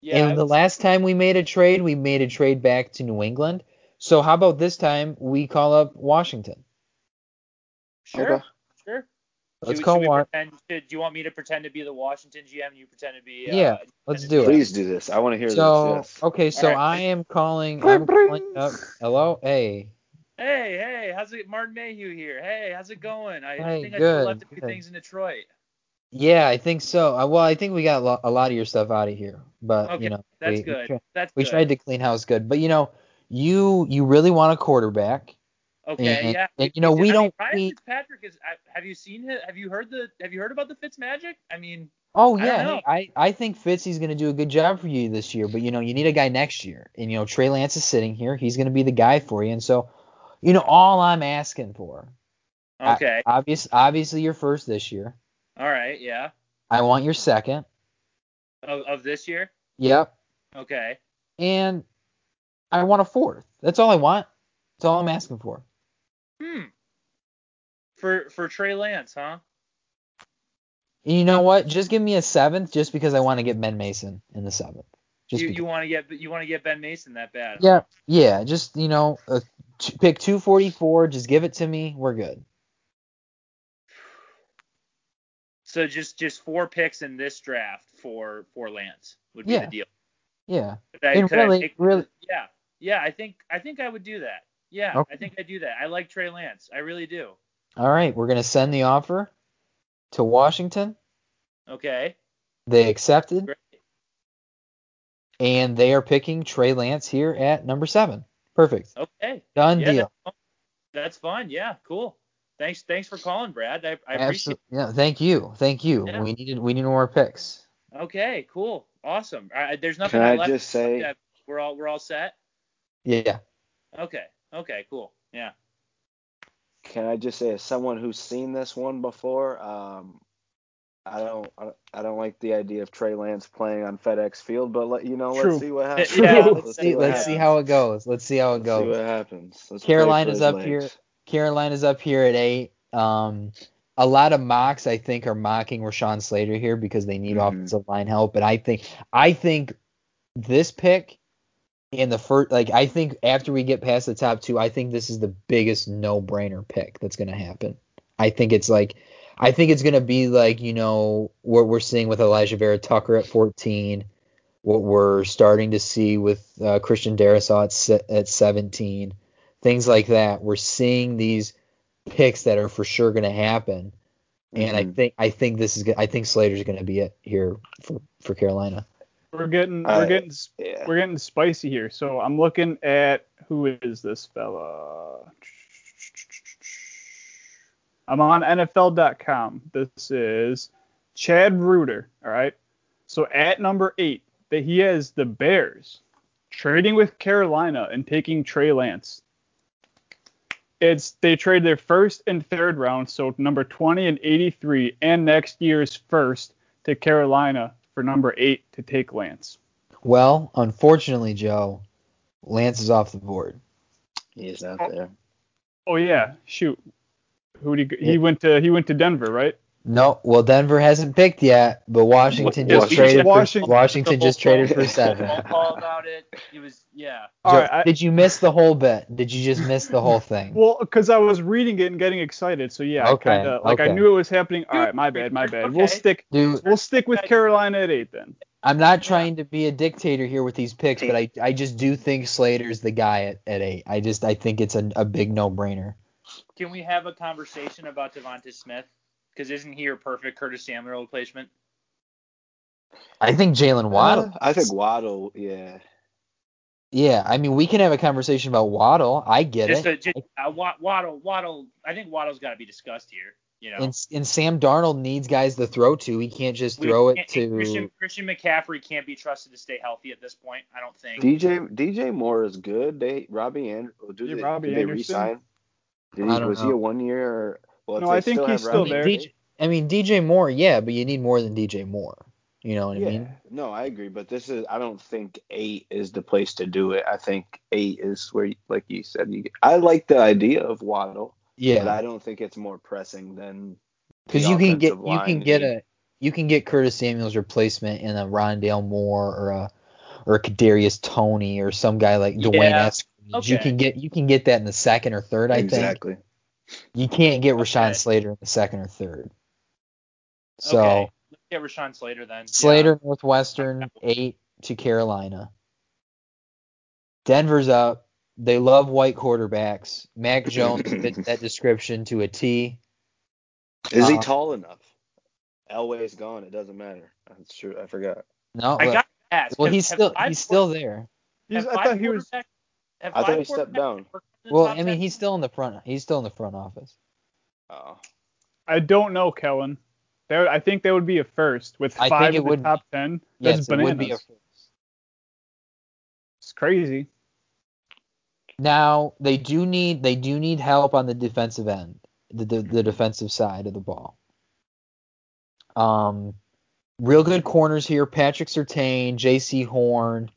Yeah. And the would- last time we made a trade, we made a trade back to New England. So how about this time we call up Washington? sure. Okay. Sure. Let's Should- call should pretend- should- do you want me to pretend to be the Washington GM? You pretend to be. Uh, Yeah, Let's do it. please do this. I want to hear So this. Yes. okay, so Alright. I am calling. I'm calling up. Hello, hey. Hey, hey, how's it? Martin Mayhew here. Hey, how's it going? I Hey, think I good, still left a few good. things in Detroit. Yeah, I think so. Uh, well, I think we got a lot of your stuff out of here, but Okay, you know, That's we, we good. That's we good. tried to clean house good. But you know, you you really want a quarterback. Okay, and- yeah. and, you know, we mean, don't- Ryan we- Fitzpatrick is. Have you seen it? Have you heard the? Have you heard about the Fitz magic? I mean, Oh I yeah, know. I I think Fitzy's going to do a good job for you this year, but you know, you need a guy next year. And you know, Trey Lance is sitting here. He's going to be the guy for you. And so, you know, all I'm asking for, I- okay, obvious obviously you're first this year. all right, yeah. I want your second. Of, of this year, Yep. okay. And I want a fourth. That's all I want. That's all I'm asking for. Hmm. For for Trey Lance, huh? And you know what? Just give me a seventh, just because I want to get Ben Mason in the seventh. Just you you want to get you want to get Ben Mason that bad? yeah, yeah. Just you know, uh, t- pick 244. Just give it to me. We're good. So just just four picks in this draft for for Lance would be Yeah. the deal. Yeah. Could I- And could I really- really- Yeah, yeah. I think I think I would do that. Yeah, Okay. I think I do that. I like Trey Lance. I really do. All right. We're gonna send the offer to Washington. Okay, They accepted, great. and they are picking Trey Lance here at number seven. Perfect. Okay, Done yeah, deal. That's, that's fine. Yeah, cool. Thanks, thanks for calling, Brad. I, I appreciate. Absolutely. Yeah. Thank you. Thank you. Yeah. We needed we need more picks. Okay, cool, awesome. Uh, there's nothing Can I left. just say- we're all we're all set. Yeah. Okay, okay, cool. Yeah. Can I just say, as someone who's seen this one before, um, I don't, I don't- like the idea of Trey Lance playing on FedEx Field, but let you know, True. let's see what happens. Yeah, let's let's see. what Let's see how it goes. Let's see how it Let's see goes. what happens. Let's Carolina's for his up here. Carolina's up here at eight. Um, a lot of mocks I think are mocking Rashawn Slater here because they need Mhm. offensive line help. But I think I think this pick in the first like I think after we get past the top two, I think this is the biggest no brainer pick that's gonna happen. I think it's like I think it's gonna be like, you know, what we're seeing with Alijah Vera-Tucker at 14, what we're starting to see with uh, Christian Darrisaw at, se- at 17, things like that. We're seeing these picks that are for sure going to happen, and I Mhm. think I think this is I think Slater's going to be it here for for Carolina. We're getting we're getting Yeah. we're getting spicy here. So I'm looking at who is this fella? I'm on NFL.com. This is Chad Reuter. All right. So at number eight, that he has the Bears trading with Carolina and taking Trey Lance. It's they trade their first and third round, so number 20 and 83, and next year's first to Carolina for number eight to take Lance. Well, unfortunately, Joe, Lance is off the board. He's not oh. there. Oh yeah, shoot. Who did he, go- Yeah. he went to? He went to Denver, right? No, well Denver hasn't picked yet, but Washington just yeah, traded Washington- for Washington just traded for seven. call about it. He was yeah. All Joe, right. I, did you miss the whole bet? Did you just miss the whole thing? well, because I was reading it and getting excited, so yeah, Okay, I kind of like I knew it was happening. All right, my bad, my bad. We'll stick. Dude, We'll stick with Carolina at eight then. I'm not trying to be a dictator here with these picks, but I, I just do think Slater's the guy at, at eight. I just I think it's a, a big no brainer. Can we have a conversation about DeVonta Smith? Because isn't he your perfect Curtis Samuel replacement? I think Jaylen Waddle. Uh, I think Waddle. Yeah. Yeah, I mean we can have a conversation about Waddle. I get Just, it. a, just uh, Waddle, Waddle. I think Waddle's got to be discussed here. You know, And, and Sam Darnold needs guys to throw to. He can't just We throw it can't- to. Christian, Christian McCaffrey can't be trusted to stay healthy at this point. I don't think. DJ DJ Moore is good. They Robbie and do Yeah, they, Robbie did they Anderson. resign? Did I he, don't was he a one year? Or, well, No, I think still he's have still Robbie- there. DJ, I mean DJ Moore, yeah, but you need more than DJ Moore. You know what I Yeah, mean? no, I agree, but this is I don't think eight is the place to do it. I think eight is where, like you said, you. I like the idea of Waddle, Yeah, but I don't think it's more pressing than because you can get you can get a you can get Curtis Samuel's replacement in a Rondale Moore or a or a Kadarius Toney or some guy like D'Wayne Yeah, Eskridge. You can get you can get that in the second or third. I think exactly. You can't get Rashawn Okay. Slater in the second or third. So okay, let's get Rashawn Slater then. Yeah. Slater Northwestern eight to Carolina. Denver's up. They love white quarterbacks. Mac Jones fits that description to a T. Is he Uh, tall enough? Elway's gone. It doesn't matter. That's true. I forgot. No, I but- got to ask. well he's still he's still there. He's, I thought he was. I thought he stepped down. Worked in the Well, I mean 10? he's still in the front. He's still in the front office. Oh, I don't know, Kellen. That would- I think that would be a first with I five think it in the would- top ten. That's Yes, it would be a first. It's crazy. Now they do need they do need help on the defensive end, the the, the defensive side of the ball. Um, real good corners here: Patrick Surtain, Jaycee Horn,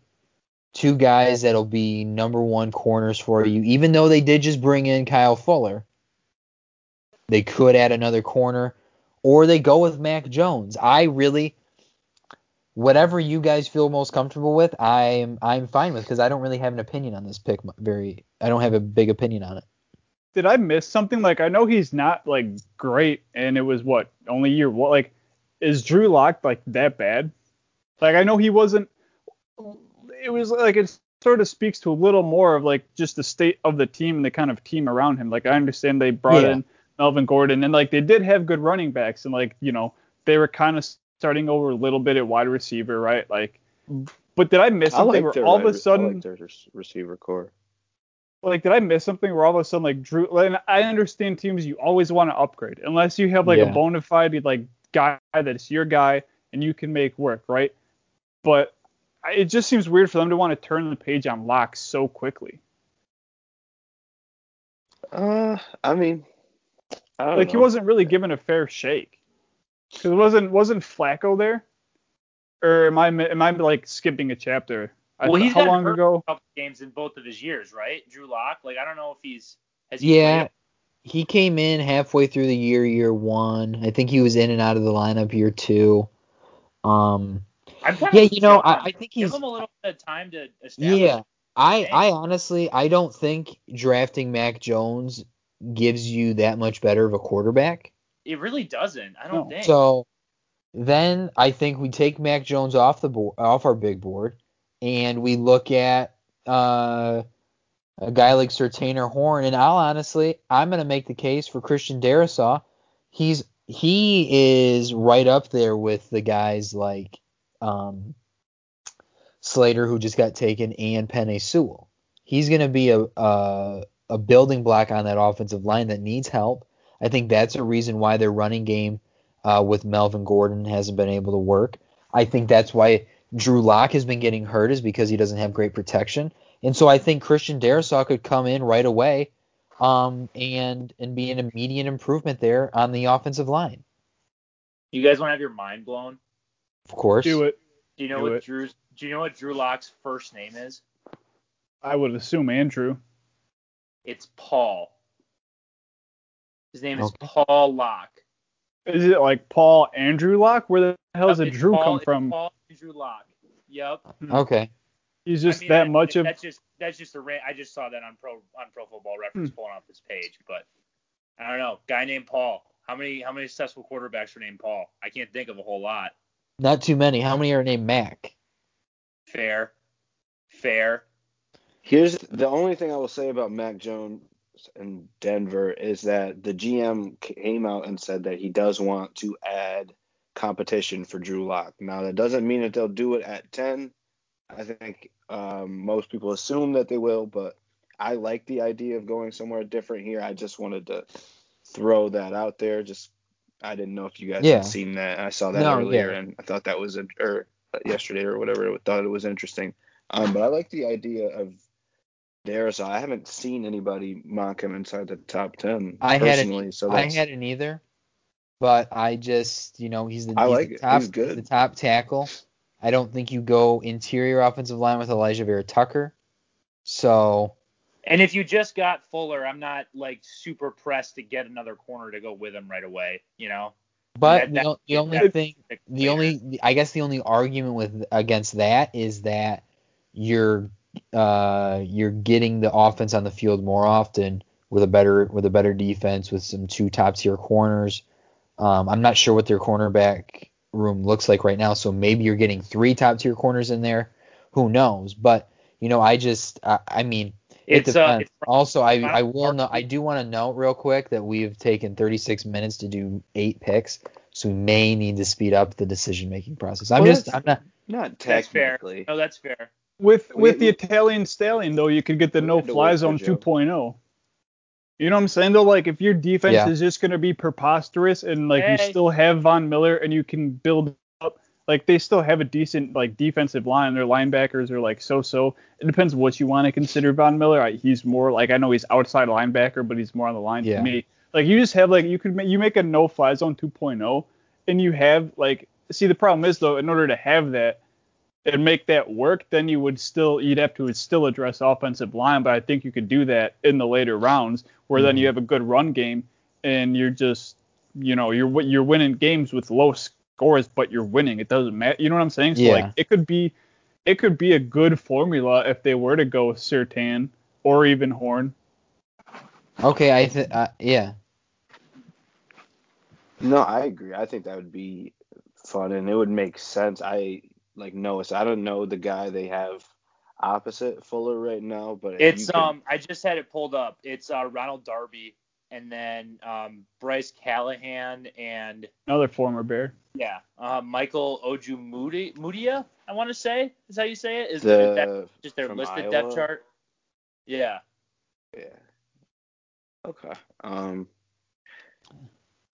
two guys that'll be number one corners for you. Even though they did just bring in Kyle Fuller, they could add another corner, or they go with Mac Jones. I really, whatever you guys feel most comfortable with, I'm I'm fine with because I don't really have an opinion on this pick. Very, I don't have a big opinion on it. Did I miss something? Like I know he's not like great, and it was what only year. What like is Drew Lock like that bad? Like I know he wasn't. It was like it sort of speaks to a little more of like just the state of the team and the kind of team around him. Like I understand they brought Yeah. in Melvin Gordon and like they did have good running backs and like you know they were kind of starting over a little bit at wide receiver, right? Like, but did I miss I something like where their all of a wide- I sudden like their receiver core. like did I miss something where all of a sudden like Drew and I understand teams you always want to upgrade unless you have like Yeah. a bona fide like guy that's your guy and you can make work, right? But I- it just seems weird for them to want to turn the page on Lock so quickly. Uh, I mean, I don't Like he wasn't really given a fair shake. Cause it wasn't wasn't Flacco there, or am I am I like skipping a chapter? Well, thought- he's how gotten long ago? a couple games in both of his years, right? Drew Lock. Like I don't know if he's has he Yeah, played- he came in halfway through the year, year one. I think he was in and out of the lineup year two. Um, I'm kind yeah, of you know, I, I this. think give he's him a little bit of time to establish. yeah. I I honestly I don't think drafting Mac Jones gives you that much better of a quarterback. It really doesn't. I don't No. think. So then I think we take Mac Jones off the board, off our big board, and we look at uh, a guy like Surtain or Horn. And I'll honestly, I'm gonna make the case for Christian Darrisaw. He's he is right up there with the guys like um, Slater, who just got taken, and Penei Sewell. He's gonna be a, a a building block on that offensive line that needs help. I think that's a reason why their running game uh, with Melvin Gordon hasn't been able to work. I think that's why Drew Lock has been getting hurt is because he doesn't have great protection. And so I think Christian Darrisaw could come in right away um, and and be an immediate improvement there on the offensive line. you guys want to have your mind blown? Of course. Do it. Do you know Do what it. Drew's? Do you know what Drew Lock's first name is? I would assume Andrew. It's Paul. His name is Paul Lock. Is it like Paul Andrew Lock? Where the hell does a Drew Paul- come it's from? Paul Andrew Lock. Yep. Okay. He's just I mean, that I- much of. that's just that's just a ra- I just saw that on pro on Pro Football Reference Hmm. pulling off this page, but I don't know. Guy named Paul. How many how many successful quarterbacks are named Paul? I can't think of a whole lot. Not too many. How many are named Mac? Fair, fair. Here's the only thing I will say about Mac Jones in Denver is that the GM came out and said that he does want to add competition for Drew Lock. Now that doesn't mean that they'll do it at 10. I think um, most people assume that they will, but I like the idea of going somewhere different here. I just wanted to throw that out there. Just I didn't know if you guys Yeah. had seen that. I saw that No, earlier yeah. and I thought that was in- or yesterday or whatever. I thought it was interesting. Um, but I like the idea of. So I haven't seen anybody mock him inside the top ten I hadn't- personally. so I hadn't either, but I just, you know, he's the, I he's like the top, He's good. the top tackle. I don't think you go interior offensive line with Alijah Vera-Tucker. So, And if you just got Fuller, I'm not like super pressed to get another corner to go with him right away. You know. but That- the, that- the only that- thing, the only, I guess the only argument with against that is that you're, uh, you're getting the offense on the field more often with a better, with a better defense with some two top tier corners. Um, I'm not sure what their cornerback room looks like right now, so maybe you're getting three top tier corners in there. Who knows? But you know, I just, I, I mean, it It's uh, depends. it's also, I, I will know, I do want to note real quick that we've taken 36 minutes to do eight picks, so we may need to speed up the decision making process. I'm Well, just, I'm that's- not. not that's fair. technically. No, that's fair. With We- with the we- Italian stallion though, you could get the no had to fly zone 2.0. You know what I'm saying though? Like if your defense Yeah. is just gonna be preposterous and like you still have Von Miller and you can build up like they still have a decent like defensive line. Their linebackers are like so so. It depends what you want to consider Von Miller. I, he's more like I know he's outside linebacker, but he's more on the line Yeah. to me. Like you just have like you could ma- you make a no fly zone 2.0 and you have like see the problem is though in order to have that and make that work, then you would still you'd have to still address offensive line. But I think you could do that in the later rounds, where then Mhm. you have a good run game, and you're just you know you're you're winning games with low scores, but you're winning. It doesn't matter. You know what I'm saying? So Yeah. like it could be it could be a good formula if they were to go with Surtain or even Horn. Okay, I th- uh, yeah. No, I agree. I think that would be fun and it would make sense. I like Noah. I don't know the guy they have opposite Fuller right now, but It's could- um I just had it pulled up. It's uh Ronald Darby and then um Bryce Callahan and Another former Bear. yeah, uh, Michael Ojemudia, I want to say. Is how you say it? Is, is that just their from listed Iowa? depth chart? Yeah. Yeah. Okay. Um.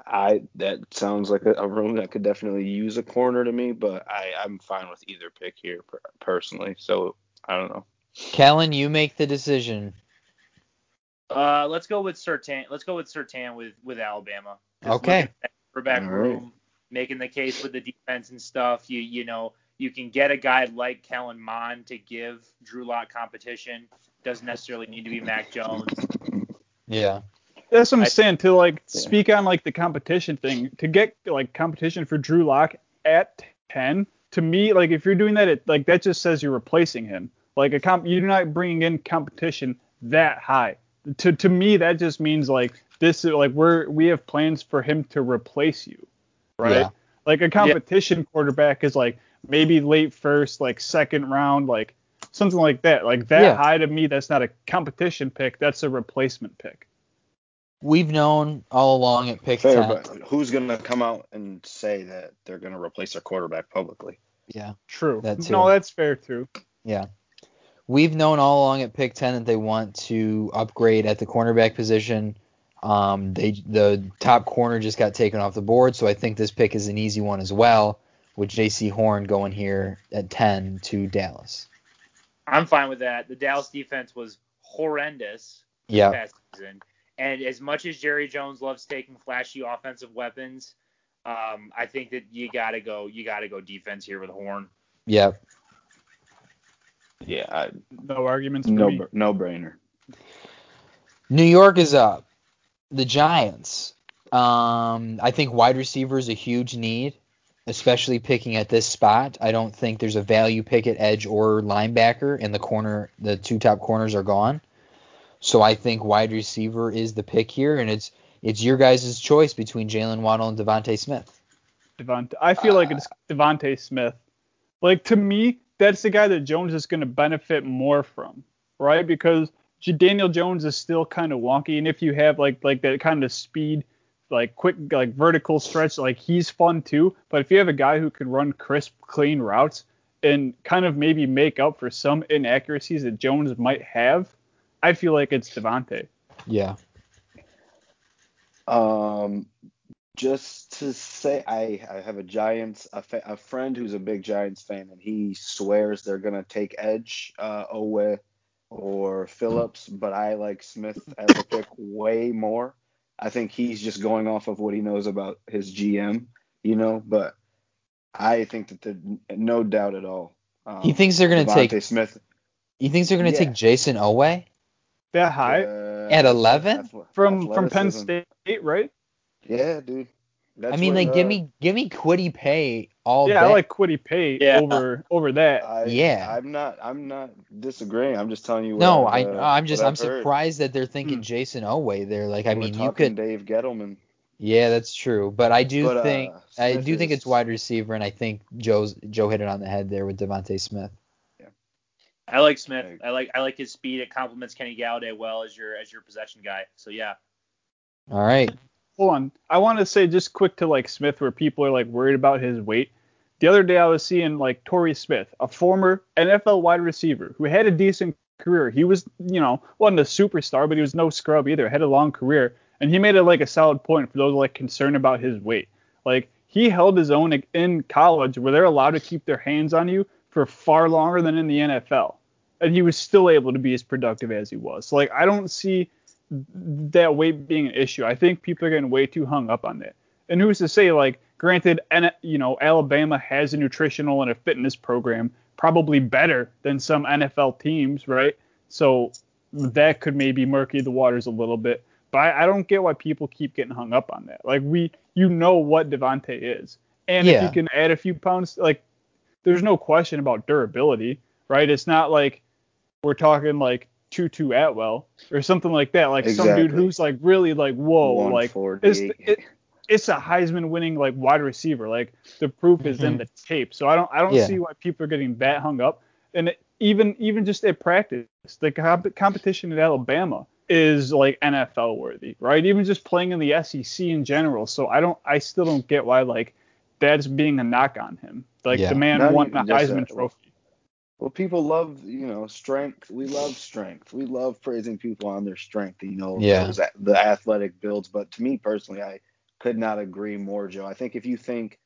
I that sounds like a, a room that could definitely use a corner to me, but I I'm fine with either pick here per, personally. So I don't know. Kellen, you make the decision. Uh, let's go with Surtain. Let's go with Surtain with with Alabama. 'Cause Okay. looking at the Quarterback All right. room, making the case with the defense and stuff. You you know you can get a guy like Kellen Mond to give Drew Lock competition. Doesn't necessarily need to be Mac Jones. Yeah. That's what I'm I- saying. To like Yeah. speak on like the competition thing, to get like competition for Drew Lock at 10, to me, like if you're doing that, it like that just says you're replacing him. Like a comp, you're not bringing in competition that high. To to me, that just means like this is like we're we have plans for him to replace you, right? Yeah. Like a competition quarterback is like maybe late first, like second round, like something like that. Like that Yeah. high to me, that's not a competition pick. That's a replacement pick. We've known all along at pick Fair, 10. but who's gonna come out and say that they're gonna replace their quarterback publicly? Yeah. True. That too. No, that's fair too. We've known all along at pick 10 that they want to upgrade at the cornerback position. Um, they the top corner just got taken off the board, so I think this pick is an easy one as well, with Jaycee Horn going here at 10 to Dallas. I'm fine with that. The Dallas defense was horrendous Yeah. past season. And as much as Jerry Jones loves taking flashy offensive weapons, um, I think that you gotta go you gotta go defense here with Horn. Yep. Yeah, I, No arguments no me. no brainer. New York is up. The Giants. Um, I think wide receiver is a huge need, especially picking at this spot. I don't think there's a value pick at edge or linebacker, and the corner, the two top corners are gone. So I think wide receiver is the pick here, and it's it's your guys' choice between Jaylen Waddle and DeVonta Smith. DeVonta. I feel like it's DeVonta Smith. Like to me, that's the guy that Jones is going to benefit more from, right? Because J- Daniel Jones is still kind of wonky, and if you have like like that kind of speed, like quick like vertical stretch, like he's fun too. But if you have a guy who can run crisp, clean routes and kind of maybe make up for some inaccuracies that Jones might have, I feel like it's DeVonta. Yeah. Um, just to say, I, I have a Giants a, fa- a friend who's a big Giants fan, and he swears they're gonna take Edge, uh, Oweh, or Phillips, but I like Smith as a pick way more. I think he's just going off of what he knows about his GM, you know. But I think that the no doubt at all. Um, He thinks they're gonna DeVonta take- Smith You think they're gonna Yeah. take Jayson Oweh? That high uh, At 11? from from Penn. State, right? Yeah, dude. That's I mean, what, like, give uh, me give me Kwity Paye all yeah, day. I like Kwity Paye Yeah. over over that. I, Yeah. I'm not. I'm not disagreeing. I'm just telling you. What no, I've, I uh, I'm just I'm I've heard. surprised that they're thinking Hmm. Jayson Oweh. They're like, I We're mean, you could. Dave Gettleman. Yeah, that's true. But I do But, uh, think I Smith do think it's wide receiver, and I think Joe's Joe hit it on the head there with DeVonta Smith. Yeah, I like Smith. I like I like his speed. It complements Kenny Golladay well as your as your possession guy. So yeah. All right. Hold on. I want to say just quick to like Smith, where people are like worried about his weight. The other day I was seeing like Torrey Smith, a former NFL wide receiver who had a decent career. He was, you know, wasn't a superstar, but he was no scrub either. Had a long career, and he made it like a solid point for those like concerned about his weight. Like he held his own in college, where they're allowed to keep their hands on you for far longer than in the NFL, and he was still able to be as productive as he was. So, like I don't see that weight being an issue. I think people are getting way too hung up on that. And who's to say, like, granted, and you know, Alabama has a nutritional and a fitness program probably better than some NFL teams, right? So that could maybe murky the waters a little bit. But I, I don't get why people keep getting hung up on that. Like we, you know what DeVonta is, and if you can add a few pounds, like, there's no question about durability, right? It's not like we're talking like Tutu Atwell or something like that. Like some dude who's like really like whoa, like it's it, it's a Heisman winning like wide receiver. Like the proof is in Mhm. the tape. So I don't I don't Yeah. see why people are getting that hung up. And it, even even just at practice, the comp- competition at Alabama is like NFL worthy, right? Even just playing in the SEC in general. So I don't I still don't get why like that's being a knock on him. Like Yeah. the man Not won the Heisman that. trophy. Well, people love, you know, strength. We love strength. We love praising people on their strength, you know, Yeah. those the athletic builds. But to me personally, I could not agree more, Joe. I think if you think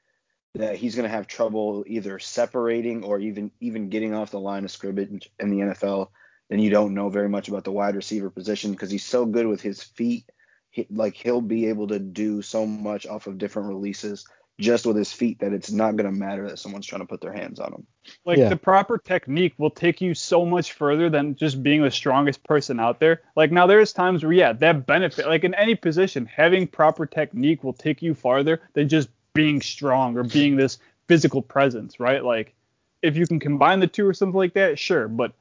that he's going to have trouble either separating or even even getting off the line of scrimmage in the NFL, then you don't know very much about the wide receiver position because he's so good with his feet. He, like he'll be able to do so much off of different releases just with his feet that it's not going to matter that someone's trying to put their hands on him. Like Yeah. the proper technique will take you so much further than just being the strongest person out there. Like now there's times where yeah, that benefit like in any position, having proper technique will take you farther than just being strong or being this physical presence, right? Like if you can combine the two or something like that, sure, but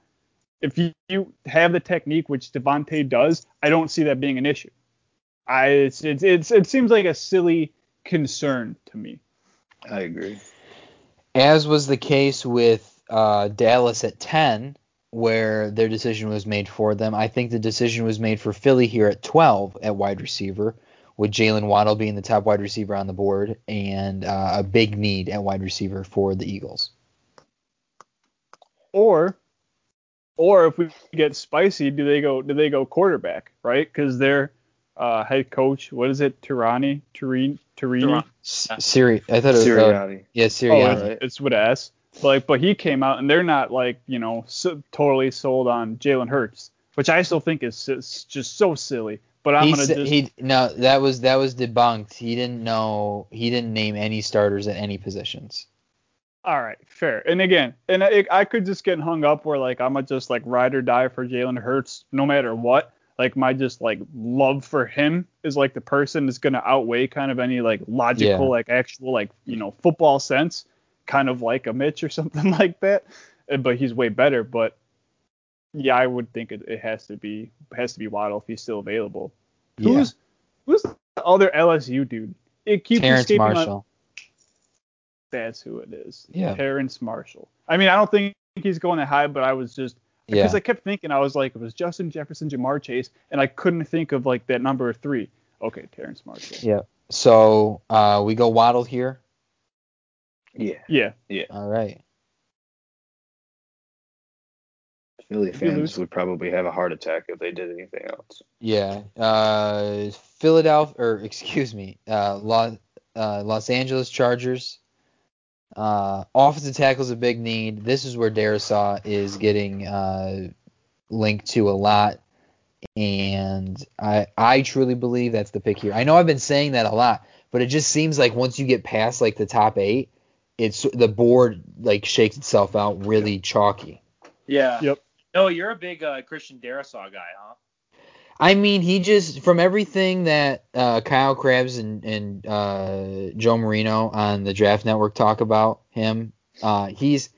if you, you have the technique which DeVonta does, I don't see that being an issue. I it's, it's it's it seems like a silly concern to me. I agree. As was the case with uh, Dallas at 10, where their decision was made for them. I think the decision was made for Philly here at 12 at wide receiver, with Jaylen Waddle being the top wide receiver on the board and uh, a big need at wide receiver for the Eagles. Or, or if we get spicy, do they go do they go quarterback, right? Because their uh, head coach, what is it, Tirani, Turini, Turini? Siri, I thought it was uh, Sirianni. yeah, Oh, Sirianni. it's, right. it's with S. Like, but he came out and they're not like you know so, totally sold on Jalen Hurts, which I still think is, is just so silly. But I'm he, gonna sa- just he no that was that was debunked. He didn't know he didn't name any starters at any positions. All right, fair. And again, and I, I could just get hung up where like I'm a just like ride or die for Jalen Hurts no matter what. Like my just like love for him is like the person is gonna outweigh kind of any like logical Yeah. like actual like you know football sense, kind of like a Mitch or something like that. But he's way better. But yeah, I would think it, it has to be has to be Waddle if he's still available. Yeah. Who's who's the other LSU dude? It keeps Terrence escaping Marshall. that's who it is. Yeah. Terrence Marshall. I mean, I don't think he's going that high, but I was just Yeah. because I kept thinking I was like it was Justin Jefferson, Ja'Marr Chase, and I couldn't think of like that number three. Okay, Terrence Marshall. Yeah. So uh, we go Waddle here. Yeah. Yeah. Yeah. All right. Philly If you lose- fans would probably have a heart attack if they did anything else. Yeah. Uh, Philadelphia, or excuse me, uh, Los, uh, Los Angeles Chargers. Uh, offensive tackle is a big need. This is where Darrisaw is getting uh, linked to a lot, and I I truly believe that's the pick here. I know I've been saying that a lot, but it just seems like once you get past like the top eight, it's the board like shakes itself out really chalky. Yeah. Yep. No, you're a big uh, Christian Darrisaw guy, huh? I mean, he just from everything that uh, Kyle Crabbs and and uh, Joe Marino on the Draft Network talk about him, uh, he's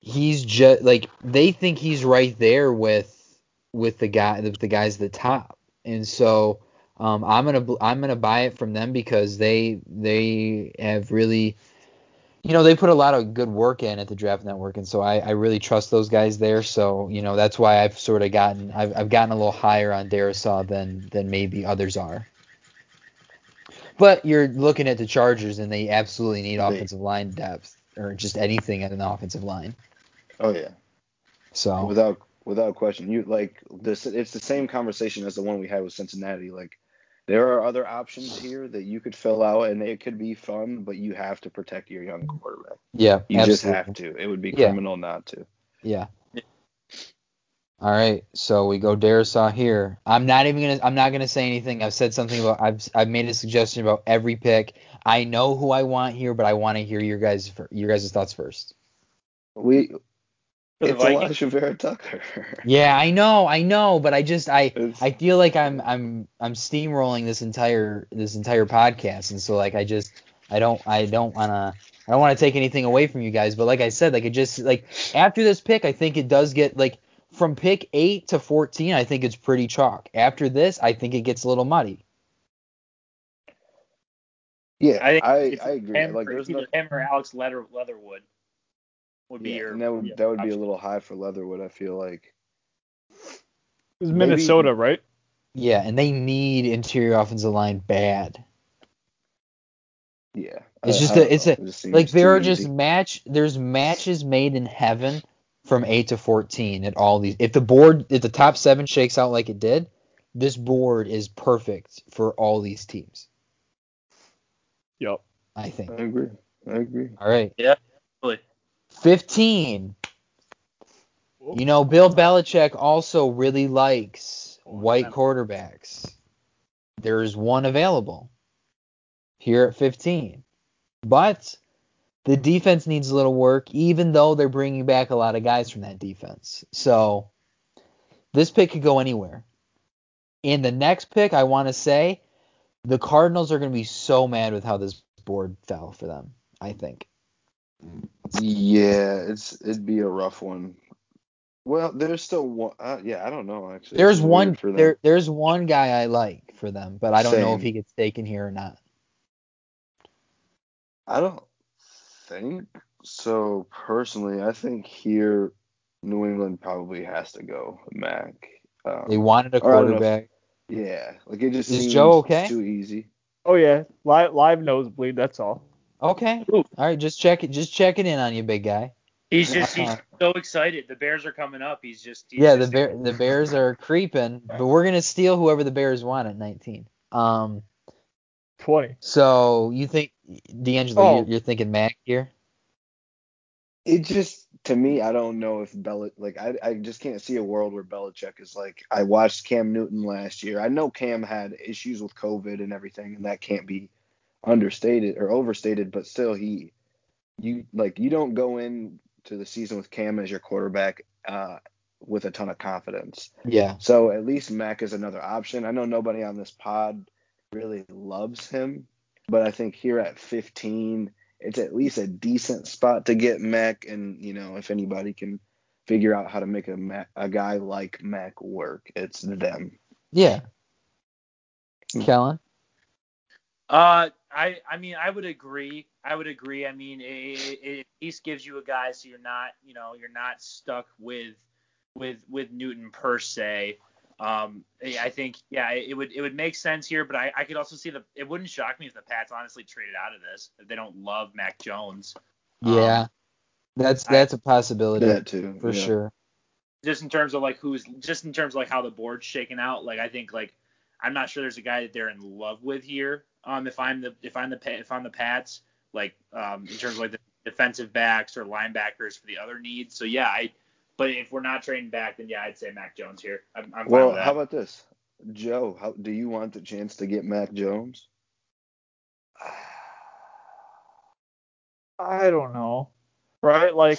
he's just like they think he's right there with with the guy with the guys at the top, and so um, I'm gonna I'm gonna buy it from them because they they have really you know, they put a lot of good work in at the Draft Network, and so I, I really trust those guys there. So, you know, that's why I've sort of gotten I've, I've gotten a little higher on Darrisaw than than maybe others are. But you're looking at the Chargers, and they absolutely need offensive line depth or just anything at an offensive line. Oh yeah. So Without without question. You like this it's the same conversation as the one we had with Cincinnati. Like there are other options here that you could fill out and it could be fun, but you have to protect your young quarterback. yeah, You just have to. It would be Yeah. criminal not to. Yeah. All right, so we go Darrisaw here. I'm not even gonna. I'm not gonna say anything. I've said something about. I've I've made a suggestion about every pick. I know who I want here, but I want to hear your guys your guys' thoughts first. We For the it's Vikings. Alijah Vera-Tucker. Yeah, I know, I know, but I just I It's- I feel like I'm I'm I'm steamrolling this entire this entire podcast, and so like I just I don't I don't wanna I don't want to take anything away from you guys, but like I said, like it just like after this pick, I think it does get like from pick eight to fourteen, I think it's pretty chalk. After this, I think it gets a little muddy. yeah, I I, I agree. Him, Like there's no him or Alex Leather, Leatherwood would be yeah, your. and that would your that would be a little high for Leatherwood, I feel like. It was Maybe- Minnesota, right? Yeah, and they need interior offensive line bad. Yeah. It's I- just I a- it's know. a- It Like there too are just easy. match there's matches made in heaven from eight to fourteen at all these. If the board if the top seven shakes out like it did, this board is perfect for all these teams. Yep. I think. I agree. I agree. All right. Yeah. Really. Fifteen. You know, Bill Belichick also really likes white quarterbacks. There's one available here at 15. But the defense needs a little work, even though they're bringing back a lot of guys from that defense. So this pick could go anywhere. In the next pick, I want to say the Cardinals are going to be so mad with how this board fell for them, I think. Yeah, it's it'd be a rough one. Well, there's still one. Uh, yeah, I don't know actually. There's one for there there's one guy I like for them, but I don't know if he gets taken here or not. I don't think so. Personally, I think here New England probably has to go Mac. Um, They wanted a or I don't know if- quarterback. yeah, like it just Is seems Joe okay? too easy. Oh yeah, live live nosebleed. That's all. Okay. Ooh. All right, just check it just checking in on you, big guy. He's just he's Uh-huh. so excited. The Bears are coming up. He's just he's Yeah, the just- bear the Bears are creeping, but we're gonna steal whoever the Bears want at 19. Um, Twenty. so you think D'Angelo, Oh. you're, you're thinking Mac here? It just to me, I don't know if Bel like I I just can't see a world where Belichick is like I watched Cam Newton last year. I know Cam had issues with COVID and everything, and that can't be understated or overstated, but still he you like you don't go in to the season with Cam as your quarterback uh, with a ton of confidence. Yeah. So at least Mac is another option. I know nobody on this pod really loves him, but I think here at 15, it's at least a decent spot to get Mac. And you know, if anybody can figure out how to make a Mac, a guy like Mac work, it's them. Yeah. Hmm. Kellen? Uh, I I mean I would agree. I would agree. I mean it, it, it at least gives you a guy so you're not you know you're not stuck with with with Newton per se. Um, I think yeah it would it would make sense here, but I, I could also see the it wouldn't shock me if the Pats honestly traded out of this if they don't love Mac Jones. Yeah. Um, that's that's a possibility That too. for yeah. sure. just in terms of like who's just in terms of like how the board's shaking out. Like I think like I'm not sure there's a guy that they're in love with here. Um, if I'm the if I'm the if I'm the Pats, like um in terms of like the defensive backs or linebackers for the other needs. So yeah, I. But if we're not trading back, then yeah, I'd say Mac Jones here. I'm, I'm fine Well, with that. how about this, Joe? How do you want the chance to get Mac Jones? I don't know, right? Like,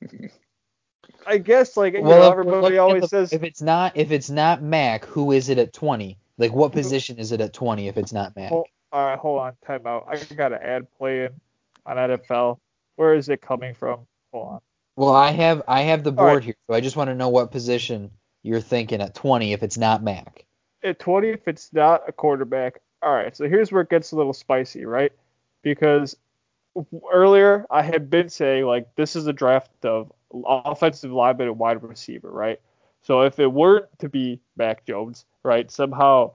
I guess like you know, Well, if everybody always the- says if it's not if it's not Mac, who is it at 20? Like what position is it at 20 if it's not Mac? Hold, all right, hold on, time out. I got an ad play in on NFL. Where is it coming from? Hold on. Well, I have I have the board right. here, so I just want to know what position you're thinking at 20 if it's not Mac. At 20, if it's not a quarterback. All right, so here's where it gets a little spicy, right? Because earlier I had been saying like this is a draft of offensive lineman and wide receiver, right? So if it weren't to be Mac Jones, right, somehow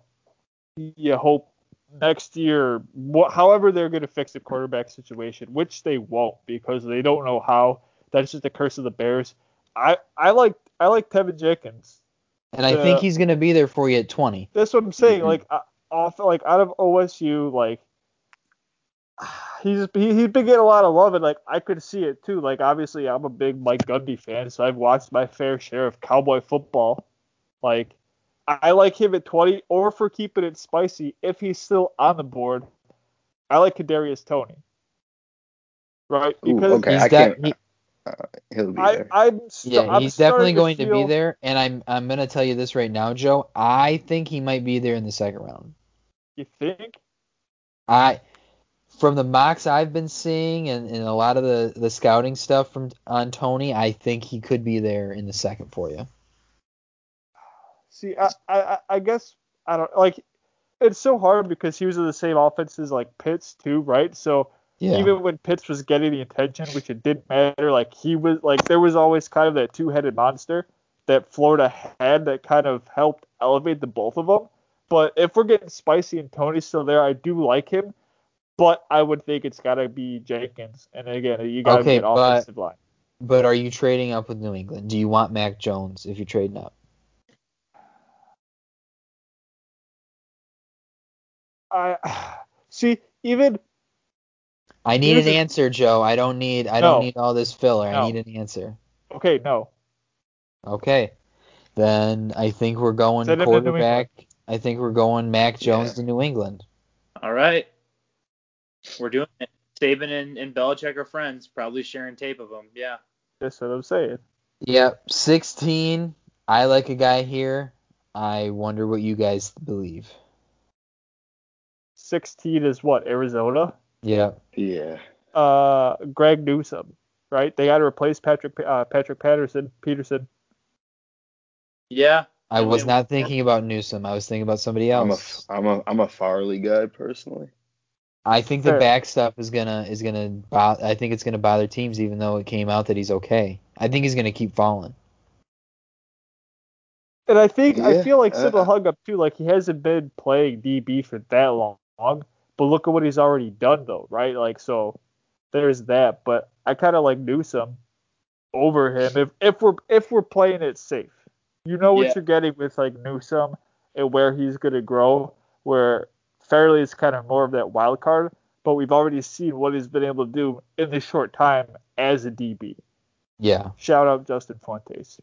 you hope next year, wh- however they're going to fix the quarterback situation, which they won't because they don't know how. That's just the curse of the Bears. I I like I like Teven Jenkins. And I Uh, think he's going to be there for you at 20. That's what I'm saying. Mhm. Like off like out of OSU, like he's he, he's been getting a lot of love, and like I could see it too. Like obviously, I'm a big Mike Gundy fan, so I've watched my fair share of cowboy football. Like I, I like him at 20, or for keeping it spicy, if he's still on the board, I like Kadarius Toney. Right? Ooh, okay, He's I de- can't. he- uh, uh, He'll be I, there. I'm st- yeah, I'm he's definitely going to, be there, and I'm I'm going to tell you this right now, Joe. I think he might be there in the second round. You think? I from the mocks I've been seeing and, and a lot of the, the scouting stuff from on Toney, I think he could be there in the second for you. See, I, I, I- guess I don't like. It's so hard because he was in the same offenses like Pitts too, right? So Yeah. even when Pitts was getting the attention, which it didn't matter, like he was like there was always kind of that two-headed monster that Florida had that kind of helped elevate the both of them. But if we're getting spicy and Toney's still there, I do like him. But I would think it's got to be Jenkins, and again, you got to Okay, get but- offensive line. But are you trading up with New England? Do you want Mac Jones if you're trading up? I see even I need an a- answer, Joe. I don't need I No. don't need all this filler. I need an answer. okay, no, Okay. Then I think we're going Send him to New quarterback. I think we're going Mac Jones Yeah. to New England. All right, we're doing it. Saban and, and Belichick are friends, probably sharing tape of them. Yeah. that's what I'm saying. Yep, 16. I like a guy here. I wonder what you guys believe. 16 is what Arizona. Yep. yeah. Uh, Greg Newsome, right? They got to replace Patrick uh, Patrick Patterson Peterson. Yeah. I was not thinking about Newsome. I was thinking about somebody I'm a else. I'm a I'm a Farley guy personally. I think the back stuff is gonna is gonna bo- I think it's gonna bother teams even though it came out that he's okay. I think he's gonna keep falling. And I think I feel like uh, Sybil hung up too. Like he hasn't been playing DB for that long, but look at what he's already done though, right? Like so, there's that. But I kind of like Newsome over him if if we're if we're playing it safe. You know what Yeah. you're getting with like Newsome and where he's gonna grow. Where Farley is kind of more of that wild card, but we've already seen what he's been able to do in this short time as a DB. Yeah. Shout out Justin Fuentes.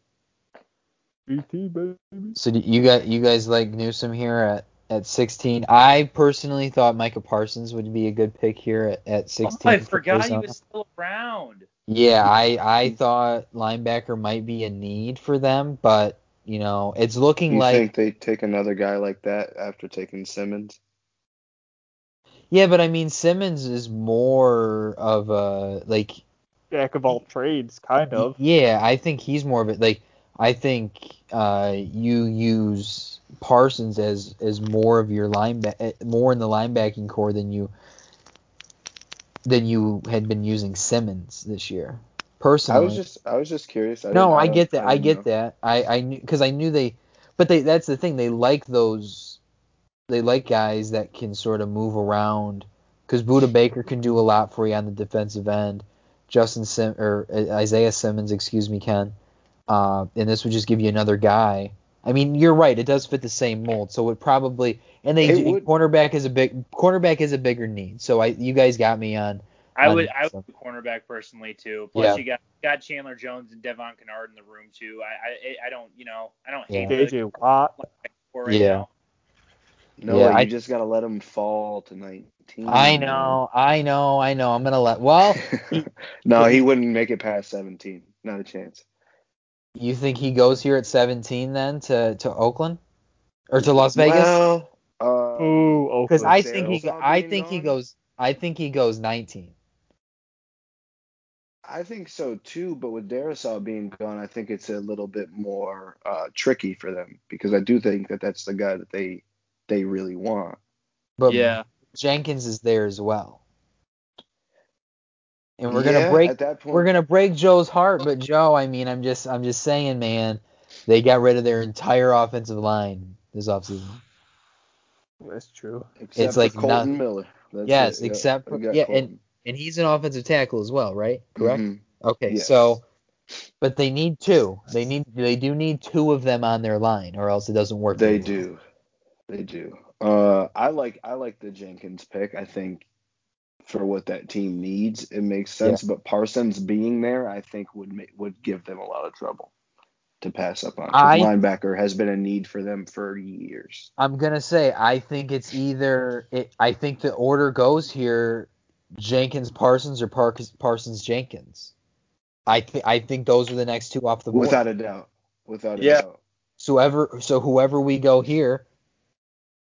BT baby. So do you got you guys like Newsome here at at 16. I personally thought Micah Parsons would be a good pick here at, at 16. Oh, I for forgot he was still around. Yeah, I I thought linebacker might be a need for them, but you know it's looking You like think they take another guy like that after taking Simmons? Yeah, but I mean Simmons is more of a like Jack of all trades, kind of. Yeah, I think he's more of it. Like, I think uh, you use Parsons as as more of your lineback, more in the linebacking core than you than you had been using Simmons this year. Personally, I was just I was just curious. I no, didn't- I get that. I didn't get know. that. I I knew because I knew they, but they that's the thing. They like those. They like guys that can sort of move around. Because Budda Baker can do a lot for you on the defensive end. Justin Sim or uh, Isaiah Simmons, excuse me, Ken. Uh, and this would just give you another guy. I mean, you're right. It does fit the same mold, so it probably and they It do, would. cornerback is a big cornerback is a bigger need. So I you guys got me on. I on would that, I would so. do cornerback personally too. Plus Yeah. you got got Chandler Jones and Devon Kennard in the room too. I I I don't you know I don't hate Yeah. the JJ Watt. core right Yeah. now. No, Yeah, you I- just gotta let him fall to 19. I know, I know, I know. I'm gonna let. Well, no, he wouldn't make it past 17. Not a chance. You think he goes here at 17 then to, to Oakland or to Las Vegas? Well, uh, Ooh, Because I think he I being think he goes I think he goes 19. I think so too, but with Darrisaw being gone, I think it's a little bit more uh, tricky for them because I do think that that's the guy that they they really want. But yeah. Jenkins is there as well. And we're Yeah, gonna break at that point. we're gonna break Joe's heart, but Joe, I mean, I'm just I'm just saying, man, they got rid of their entire offensive line this offseason. That's true. except it's like for Kolton not- Miller. That's Yes, it. Except we for- yeah, Kolton. And he's an offensive tackle as well, right? Correct? Mhm. Okay, Yes. so but they need two. They need they do need two of them on their line, or else it doesn't work. They very well. do. They do. Uh, I like I like the Jenkins pick. I think for what that team needs, it makes sense. But Parsons being there, I think would ma- would give them a lot of trouble to pass up on. 'cause I- linebacker has been a need for them for years. I'm gonna say I think it's either it, I think the order goes here Jenkins Parsons or Par- Parsons Jenkins. I think I think those are the next two off the board. Without a doubt. Without a Yeah. doubt. so whoever so whoever we go here,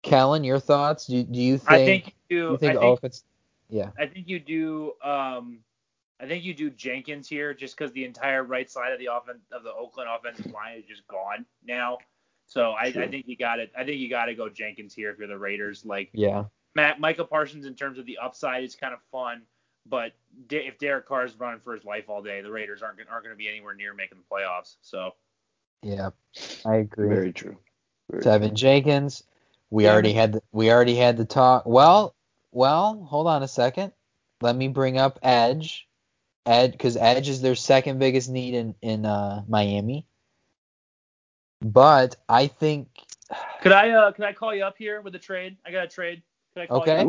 Kellen, your thoughts? Do, do you think I think you you think I think offense? Yeah. I think you do. Um, I think you do Jenkins here just because the entire right side of the offense of the Oakland offensive line is just gone now. So I, I think you got it. I think you got to go Jenkins here if you're the Raiders. Like Yeah. Matt Michael Parsons in terms of the upside is kind of fun, but De- if Derek Carr is running for his life all day, the Raiders aren't gonna, aren't going to be anywhere near making the playoffs. So Yeah. I agree. Very true. Very Teven Jenkins. We yeah. already had the, we already had the talk. Well, well, hold on a second. Let me bring up Edge. Edge because Edge is their second biggest need in in uh, Miami. But I think. Could I uh could I call you up here with a trade? I got a trade. Okay.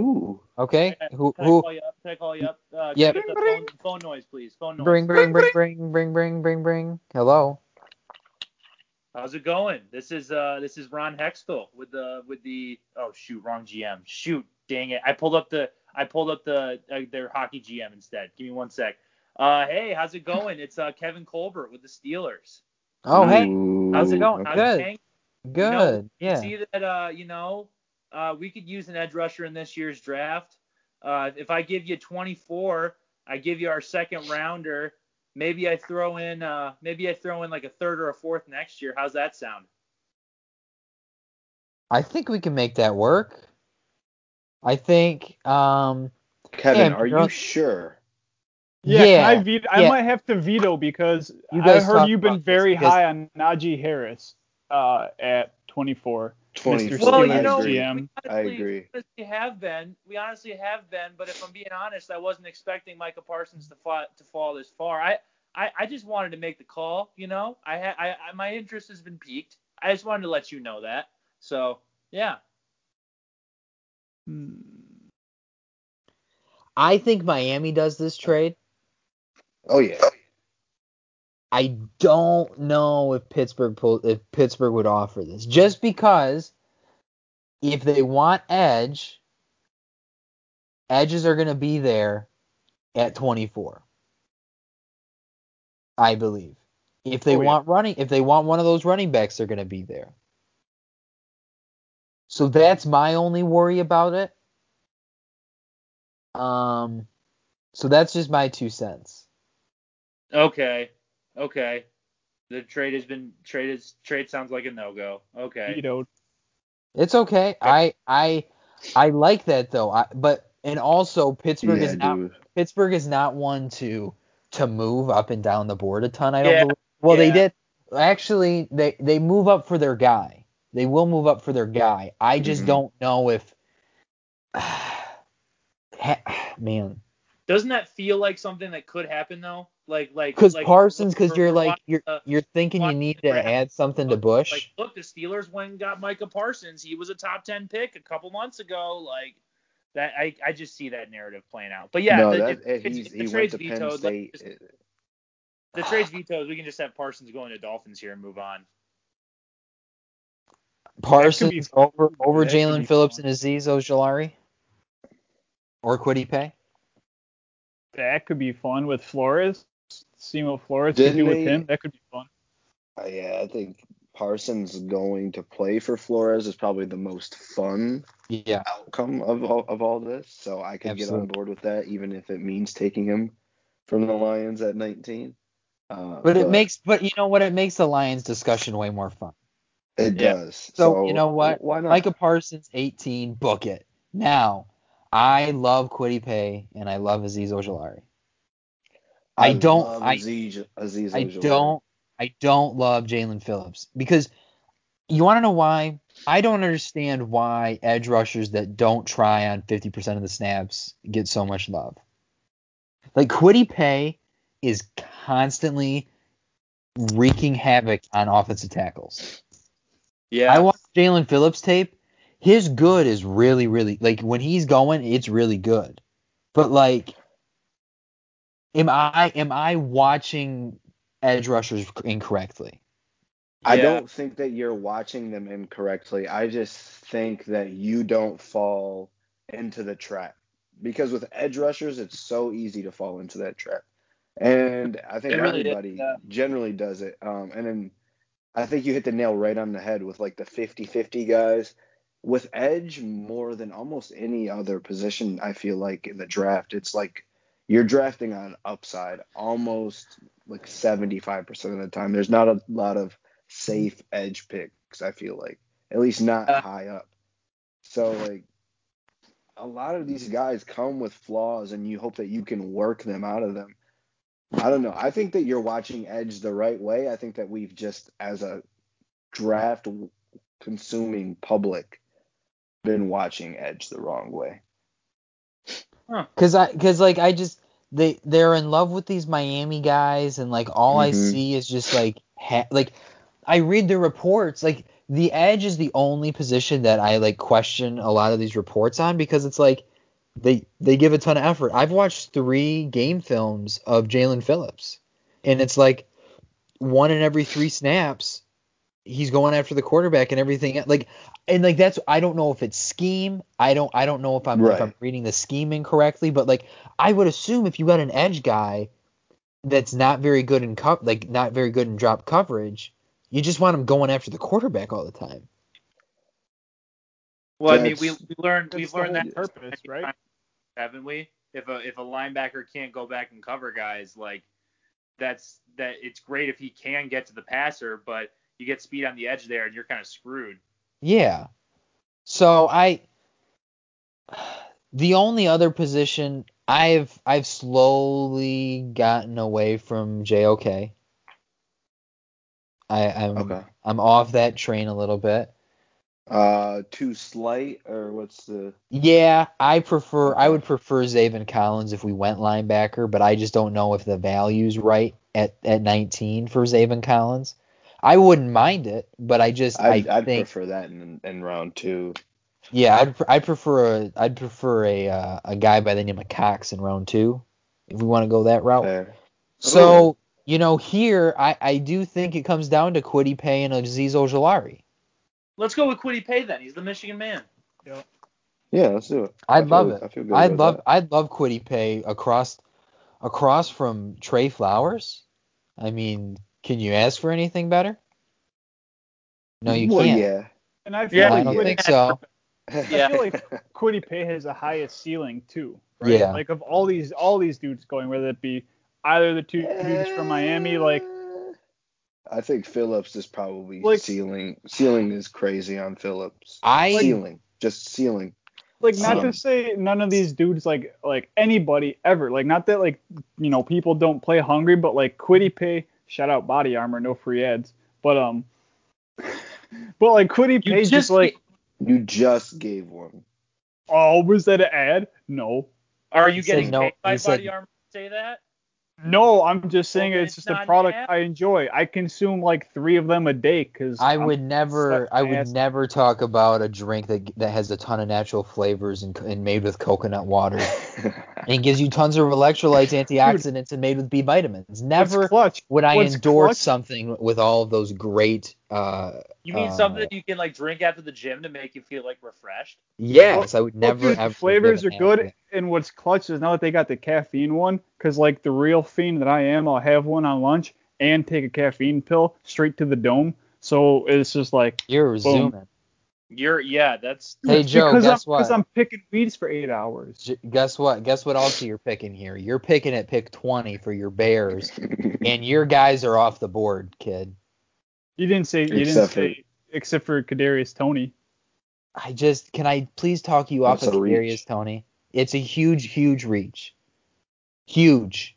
Okay. Can who, can? I call you up? Can I call you up? Uh, yeah. Bring, bring. Phone, phone noise, please. Phone noise. Bring, bring, bring, bring, bring, bring, bring, bring. Hello. How's it going? This is uh this is Ron Hextall with the with the oh shoot wrong GM shoot dang it I pulled up the I pulled up the uh, their hockey GM instead. Give me one sec. Uh hey how's it going? It's uh Kevin Colbert with the Steelers. Oh hey, How's it going? How's Good. it good. You yeah. see that uh you know uh we could use an edge rusher in this year's draft. Uh if I give you 24, I give you our second rounder. Maybe I throw in uh maybe I throw in like a third or a fourth next year. How's that sound? I think we can make that work. I think um Kevin, Yeah, are you're- sure? Yeah, Yeah, I veto? I might have to veto because I heard you've been very because- high on Najee Harris uh, at 24. 24. Well, Well, you you I know, agree. GM. we I honestly, agree. honestly have been. We honestly have been, but if I'm being honest, I wasn't expecting Micah Parsons to fall to fall this far. I, I, I just wanted to make the call. You know, I, ha- I, I my interest has been piqued. I just wanted to let you know that. So yeah, Hmm. I think Miami does this trade. Oh yeah. I don't know if Pittsburgh pull, if Pittsburgh would offer this just because if they want edge, edges are going to be there at 24. I believe. If they Oh, yeah. want running, if they want one of those running backs, they're going to be there. So that's my only worry about it. Um, so that's just my two cents. Okay. Okay. The trade has been trade is trade sounds like a no go. Okay. You know, It's okay. I I I like that though. I, but and also Pittsburgh yeah, is not dude. Pittsburgh is not one to to move up and down the board a ton. I don't Yeah, believe. Well, they did actually. They they move up for their guy. They will move up for their guy. I just Mhm. don't know if. man, Doesn't that feel like something that could happen though? Like like because like, Parsons, because you're like you're watching, uh, you're thinking you need to draft. add something to Bush. Like, look, the Steelers went and got Micah Parsons. He was a top ten pick a couple months ago. Like that, I, I just see that narrative playing out. But yeah, no, the, that, if, eh, if, if the trade's vetoed, State. just- the trade's vetoed. We can just have Parsons going to Dolphins here and move on. Parsons over over Jaelan Phillips fun. and Azeez Ojulari, or Kwity Paye. That could be fun with Flores. Seeing what Flores Didn't could do with they- him, that could be fun. uh, yeah, I think Parsons going to play for Flores is probably the most fun Yeah, outcome of all, of all this. So I could get on board with that, even if it means taking him from the Lions at 19. Uh, but it makes but you know what? It makes the Lions discussion way more fun. it Yeah. does. So, you know what? Why not? Micah Parsons, 18, book it. Now, I love Kwity Paye and I love Azeez Ojulari. I don't- love I- Azeez, Azeez I don't I don't love Jaelan Phillips because you want to know why? I don't understand why edge rushers that don't try on 50% of the snaps get so much love. Like Kwity Paye is constantly wreaking havoc on offensive tackles. Yeah. I watch Jaelan Phillips tape. His good is really, really like when he's going, it's really good. But like, am I am I watching edge rushers incorrectly? I Yeah. don't think that you're watching them incorrectly. I just think that you don't fall into the trap. Because with edge rushers, it's so easy to fall into that trap. And I think It really is, everybody yeah. generally does it. Um, and then I think you hit the nail right on the head with like the 50 50 guys. With edge, more than almost any other position, I feel like in the draft, it's like you're drafting on upside almost like 75% of the time. There's not a lot of safe edge picks, I feel like. At least not Uh, high up. So like a lot of these guys come with flaws and you hope that you can work them out of them. I don't know. I think that you're watching edge the right way. I think that we've just as a draft consuming public been watching edge the wrong way. Cause I, cause like I just they they're in love with these Miami guys, and like all I Mhm. see is just like ha- like I read the reports. Like the edge is the only position that I like question a lot of these reports on because it's like they they give a ton of effort. I've watched three game films of Jaelan Phillips, and it's like one in every three snaps he's going after the quarterback and everything like and like that's I don't know if it's scheme. I don't I don't know if I'm if I'm Right. reading the scheme incorrectly, but like I would assume if you got an edge guy that's not very good in co- like not very good in drop coverage, you just want him going after the quarterback all the time. Well, I mean, we, we learned we've learned that purpose, right? haven't we? If a if a linebacker can't go back and cover guys, like that's that it's great if he can get to the passer, but you get speed on the edge there and you're kind of screwed. Yeah. So I the only other position I've I've slowly gotten away from JOK. I, I'm Okay. I'm off that train a little bit. Uh, too slight or what's the? Yeah, I prefer I would prefer Zaven Collins if we went linebacker, but I just don't know if the value's right at, at 19 for Zaven Collins. I wouldn't mind it, but I just I'd, I I'd think prefer that in in round two. yeah, I'd pr- I'd prefer a I'd prefer a uh, a guy by the name of Cox in round 2 if we want to go that route. Fair. So, you know, here I I do think it comes down to Kwity Paye and Azeez Ojulari. Let's go with Kwity Paye then. He's the Michigan man. Yeah, let's do it. I I'd love feel- it. I feel good I'd love that. I'd love Kwity Paye across across from Trey Flowers. I mean, can you ask for anything better? No, you well, can't. yeah. And I feel Yeah, I like don't yeah. think so. Yeah. I feel like Kwity Paye has the highest ceiling too. Right? Yeah. Like of all these all these dudes going, whether it be either the two dudes from Miami, like I think Phillips is probably Like- ceiling. Ceiling is crazy on Phillips. I ceiling, just ceiling. like not Um, to say none of these dudes like like anybody ever. Like not that like you know people don't play hungry, but like Kwity Paye, shout out body armor, no free ads. But um but like Kwity You Paye just, just like You just gave one. oh was that an ad? No. Are you He said getting no- paid by he said- Body Armor to say that? No, I'm just saying then it's it's just a product ad? I enjoy. I consume like three of them a day because I would never I would ass- never talk about a drink that that has a ton of natural flavors and, and made with coconut water and gives you tons of electrolytes, antioxidants, and made with B vitamins. Never clutch. would I What's endorse clutch- something with all of those great. Uh, You mean Uh, something that you can like drink after the gym to make you feel like refreshed? yes, I would Well, never dude, the flavors are an good, ad. and what's clutch is now that they got the caffeine one, because like the real fiend that I am, I'll have one on lunch and take a caffeine pill straight to the dome. So it's just like, You're zooming. You're yeah, that's Hey Joe, because guess I'm, what? Because I'm picking weeds for eight hours. J- Guess what? Guess what also you're picking here? You're picking at pick 20 for your Bears, and your guys are off the board, kid. You didn't say you didn't Except for- say except for Kadarius Toney. I just can I please talk you off That's of a reach. Toney? It's a huge, huge reach. Huge.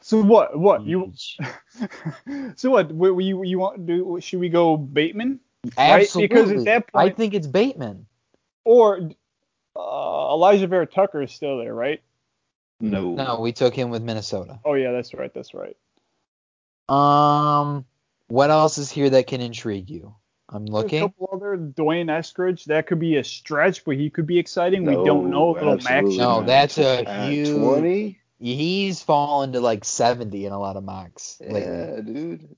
So what? What you? So what? What you you want to do? Should we go Bateman? Right? Absolutely. Because at that I think it's Bateman. Or uh, Alijah Vera-Tucker is still there, right? no. No, we took him with Minnesota. Oh yeah, that's right. That's right. Um, what else is here that can intrigue you? I'm There's looking. A couple other D'Wayne Eskridge. That could be a stretch, but he could be exciting. we don't know. Little Max. absolutely No, that's a At huge- 20? He's fallen to like 70 in a lot of mocks lately. Yeah, dude.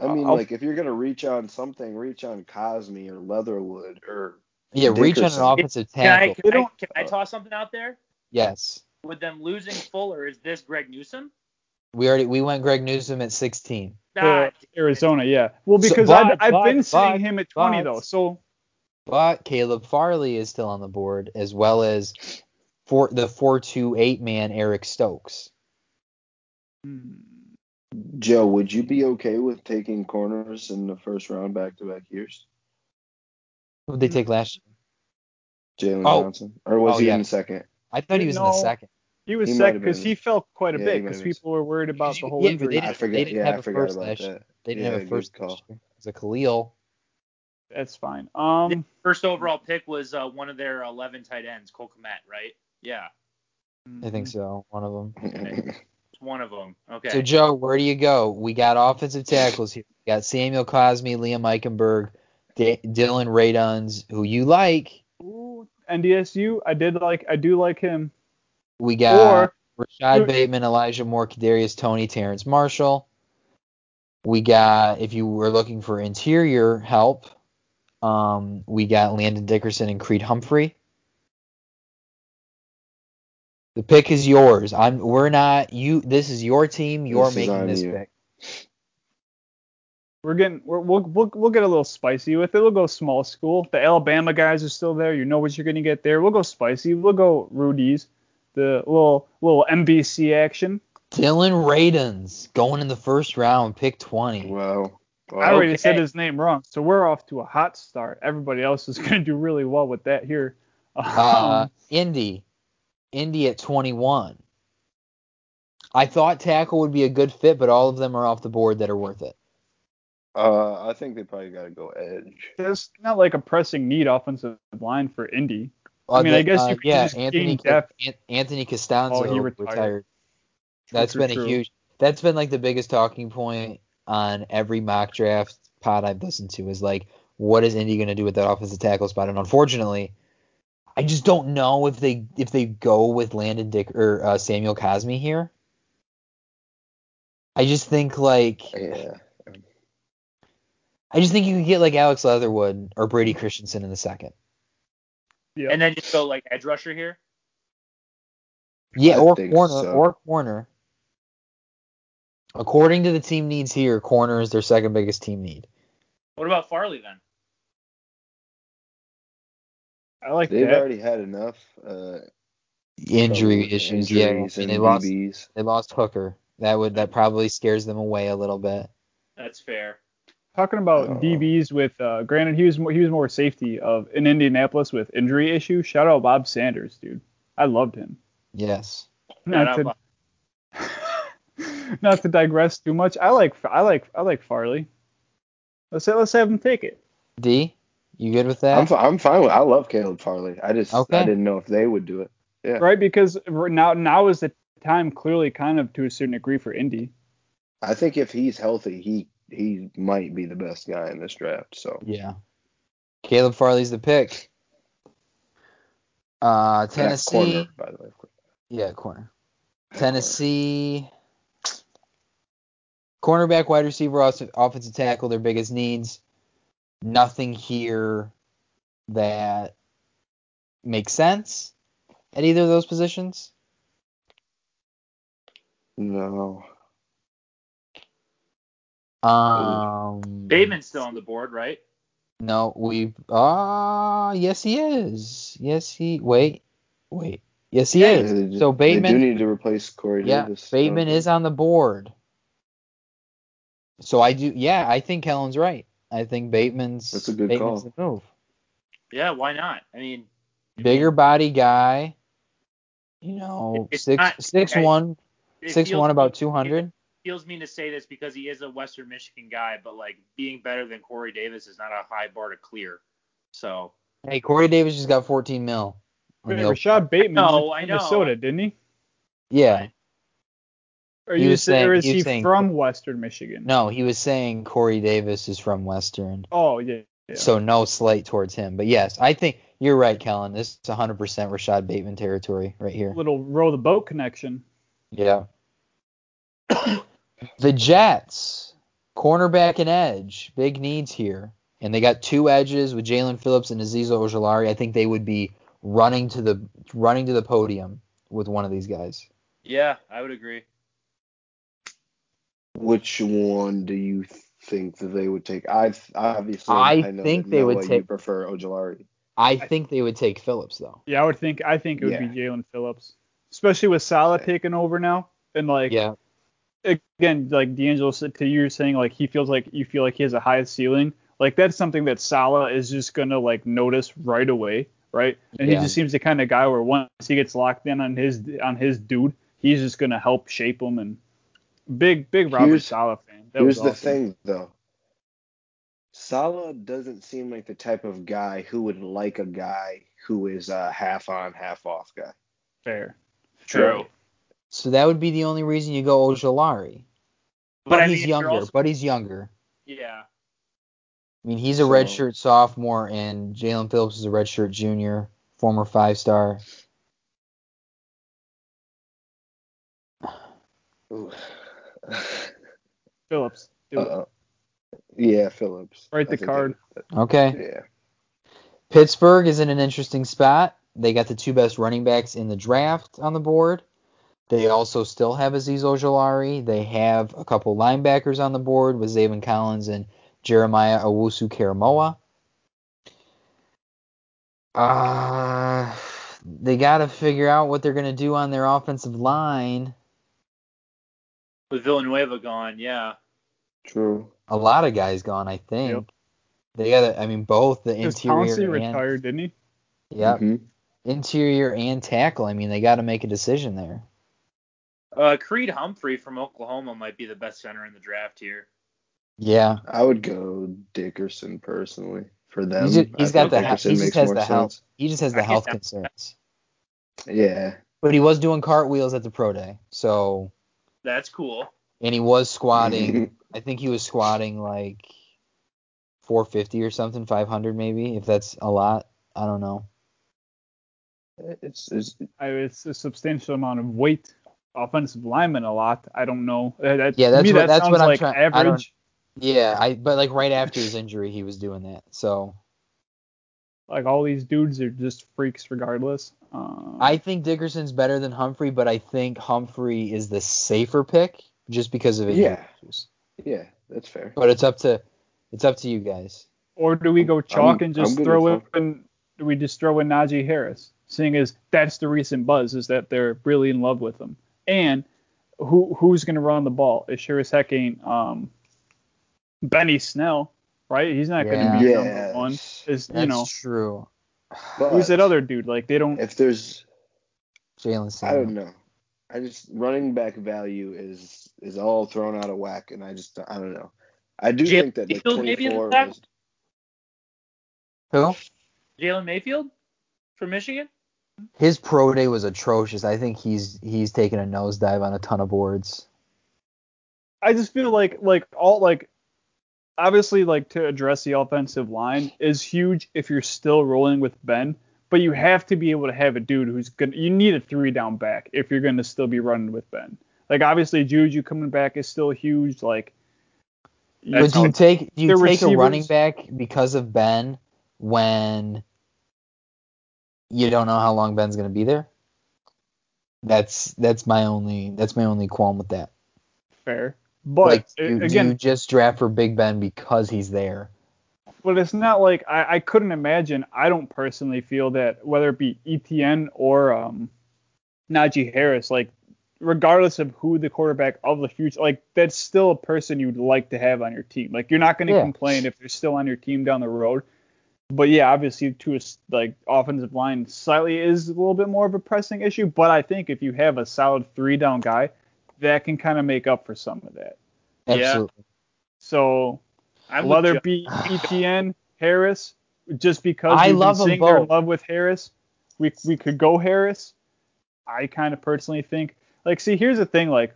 I mean, I'll- like, if you're gonna reach on something, reach on Cosmi or Leatherwood or Yeah, reach on an Dickerson. offensive Can I, tackle. can, I, don't- can I toss something out there? Yes. With them losing Fuller, is this Greg Newsome? We already we went Greg Newsome at 16. to Ah, Arizona, yeah. Well, So- because but- I've, I've but- been seeing but- him at 20 but- though. So But Caleb Farley is still on the board, as well as for the four two eight man Eric Stokes. hmm, Joe, would you be okay with taking corners in the first round back to back years? Who did they take last year? Jalen Oh. Johnson, or was Oh, he yeah. in the second? I thought he was in the second. he was He might sick because he fell quite a Yeah, bit because people were worried about the whole Yeah, injury. they didn't, I forget- they didn't yeah, have I a forgot first about last that. year. They didn't Yeah, have a first call. last year. It was a Khalil. That's fine. Um, First overall pick was uh, one of their 11 tight ends, Cole Kmet, right? Yeah, I think so. One of them. it's one of them. Okay. So Joe, where do you go? We got offensive tackles here. We got Samuel Cosmi, Liam Eichenberg, D- Dillon Radunz, who you like. Ooh, NDSU, I did like, I do like him. We got Or Rashod you- Bateman, Elijah Moore, Kadarius Toney, Terrence Marshall. We got, if you were looking for interior help, um, we got Landon Dickerson and Creed Humphrey. The pick is yours. I'm. We're not. You. This is your team. You're This is making on this you. pick. we're getting, we're, we'll, we'll, we'll get a little spicy with it. We'll go small school. The Alabama guys are still there. You know what you're gonna get there. We'll go spicy. We'll go Rudy's. The little, little MBC action. Dylan Radens going in the first round, pick 20. wow. I already Okay. said his name wrong, so we're off to a hot start. Everybody else is gonna do really well with that here. Uh, Um, Indy. Indy at 21. I thought tackle would be a good fit, but all of them are off the board that are worth it. Uh, I think they probably got to go edge. there's not like a pressing need offensive line for Indy. Uh, mean, I guess you uh, could yeah, just Anthony gain depth. An- Anthony Castonzo Oh, he retired. retired. True, That's true, been a huge. That's been like the biggest talking point on every mock draft pod I've listened to is like, what is Indy going to do with that offensive tackle spot? And unfortunately, I just don't know if they if they go with Landon Dick or uh, Samuel Cosmi here. I just think like Yeah. I just think you could get like Alex Leatherwood or Brady Christensen in the second. Yeah. And then just go like edge rusher here. Yeah, I or corner, so. or corner. According to the team needs here, corner is their second biggest team need. What about Farley then? I like They've that. already had enough uh, Injury trouble issues, injuries yeah. and And they lost, DBs. they lost Hooker. That would that probably scares them away a little bit. That's fair. Talking about Oh. DBs with, uh, granted, he was more, he was more safety of in Indianapolis with injury issues. Shout out Bob Sanders, dude. I loved him. Yes. Not to, not to digress too much. I like I like I like Farley. Let's let's have him take it. D, you good with that? I'm, I'm fine with. I love Caleb Farley. I just Okay. I didn't know if they would do it. Yeah. right? Because now now is the time clearly kind of to a certain degree for Indy. I think if he's healthy, he he might be the best guy in this draft. So yeah. Caleb Farley's the pick. Uh, That Tennessee. corner, by the way. Yeah, corner. Tennessee. Cornerback, wide receiver, off- offensive tackle, their biggest needs. Nothing here that makes sense at either of those positions. No. Um, Bateman's still on the board, right? No, we. Ah, yes, he is. Yes, he. Wait, wait. Yes, he Yeah, is. They So Bateman. They do need to replace Corey Yeah, Davis. Bateman don't is on the board. So I do, yeah, I think Helen's right. I think Bateman's That's a good Bateman's call. the move. Yeah, why not? I mean, Bigger body guy, you know, It's six not- six okay. one, it six feels one, about two hundred. Feels mean to say this because he is a Western Michigan guy, but like being better than Corey Davis is not a high bar to clear. So Hey, Corey Davis just got fourteen mil. on Wait, Rashod Bateman No, went I know. Minnesota, didn't he? Yeah, Or, He you was saying- or is he he saying- from Western Michigan? no, he was saying Corey Davis is from Western. Oh yeah. yeah. So no slight towards him. But yes, I think you're right, Kellen. This is 100% Rashod Bateman territory right here. little row the boat connection. Yeah. the Jets, cornerback and edge, big needs here. And they got two edges with Jaelan Phillips and Azeez Ojulari. I think they would be running to the running to the podium with one of these guys. yeah, I would agree. Which one do you think that they would take? I obviously I know think that they would Noah, You take- prefer Ojulari. I think they would take Phillips though. Yeah, I would think I think it would be Jaelan Phillips, especially with Saleh Yeah. taking over now. And like Yeah. again, like D'Angelo said to you saying like he feels like you feel like he has a high ceiling. Like that's something that Saleh is just gonna like notice right away, right? And Yeah. he just seems the kind of guy where once he gets locked in on his on his dude, he's just gonna help shape him and big big Robert Here's- Saleh fan. That Here's was the awesome. thing, though. Saleh doesn't seem like the type of guy who would like a guy who is a half on, half off guy. Fair. True. So that would be the only reason you go Ojulari. But, But I he's mean, if younger. also- But he's younger. Yeah. I mean, he's a So- redshirt sophomore, and Jaelan Phillips is a redshirt junior, former five star. Ooh. Phillips. Do it. Uh, yeah, Phillips. Write the card. that- Okay. yeah. Pittsburgh is in an interesting spot. They got the two best running backs in the draft on the board. They also still have Azeez Ojulari. They have a couple linebackers on the board with Zaven Collins and Jeremiah Owusu Koramoah. Uh, they got to figure out what they're going to do on their offensive line. With Villanueva gone, yeah. True. A lot of guys gone, I think. Yep. They got to, I mean, both the interior Pouncey and retired, didn't he? Yep. Mhm. interior and tackle. I mean, they got to make a decision there. Uh, Creed Humphrey from Oklahoma might be the best center in the draft here. Yeah, I would go Dickerson personally for them. he's, just, he's got think the he just makes has more the health he just has the get health that. concerns. Yeah. But he was doing cartwheels at the pro day, so That's cool. and he was squatting. I think he was squatting like 450 or something, 500 maybe, if that's a lot. I don't know. It's, it's I, it's a substantial amount of weight. Offensive lineman a lot. I don't know. That, that- Yeah, that's me, what- that that's sounds what I'm like trying- I average. Yeah, I but like right after his injury, he was doing that. So Like all these dudes are just freaks regardless. Um, I think Dickerson's better than Humphrey, but I think Humphrey is the safer pick just because of injury Yeah. issues. Yeah, that's fair. But it's up to it's up to you guys. or do we go chalk I'm- and just throw with in? Do we just throw in Najee Harris? Seeing as that's the recent buzz is that they're really in love with him. And who who's going to run the ball? It sure as heck ain't um, Benny Snell, right? He's not going to Yeah. be Yeah. number one. Is That's you know true. But who's that other dude? Like they don't. If there's, Jalen I don't know. I just running back value is is all thrown out of whack, and I just I don't know. I do Jalen think that like Mayfield the 24 was, Who? Jalen Mayfield from Michigan. His pro day was atrocious. I think he's he's taken a nosedive on a ton of boards. I just feel like like all like obviously like to address the offensive line is huge if you're still rolling with Ben, but you have to be able to have a dude who's gonna you need a three down back if you're gonna still be running with Ben. Like obviously Juju coming back is still huge. Like But do you take do you take a running back because of Ben when you don't know how long Ben's gonna be there? That's that's my only that's my only qualm with that. fair, but like, do again, you just draft for Big Ben because he's there? but it's not like I, I couldn't imagine. I don't personally feel that whether it be ETN or um, Najee Harris, like regardless of who the quarterback of the future, like that's still a person you'd like to have on your team. Like you're not going to Yeah. complain if they're still on your team down the road. But yeah, obviously to a like offensive line slightly is a little bit more of a pressing issue. But I think if you have a solid three down guy, that can kind of make up for some of that. Yeah. So I'm whether it be ETN, Harris, just because I we've love been 'em saying they're in love with Harris, we we could go Harris. I kind of personally think like see here's the thing like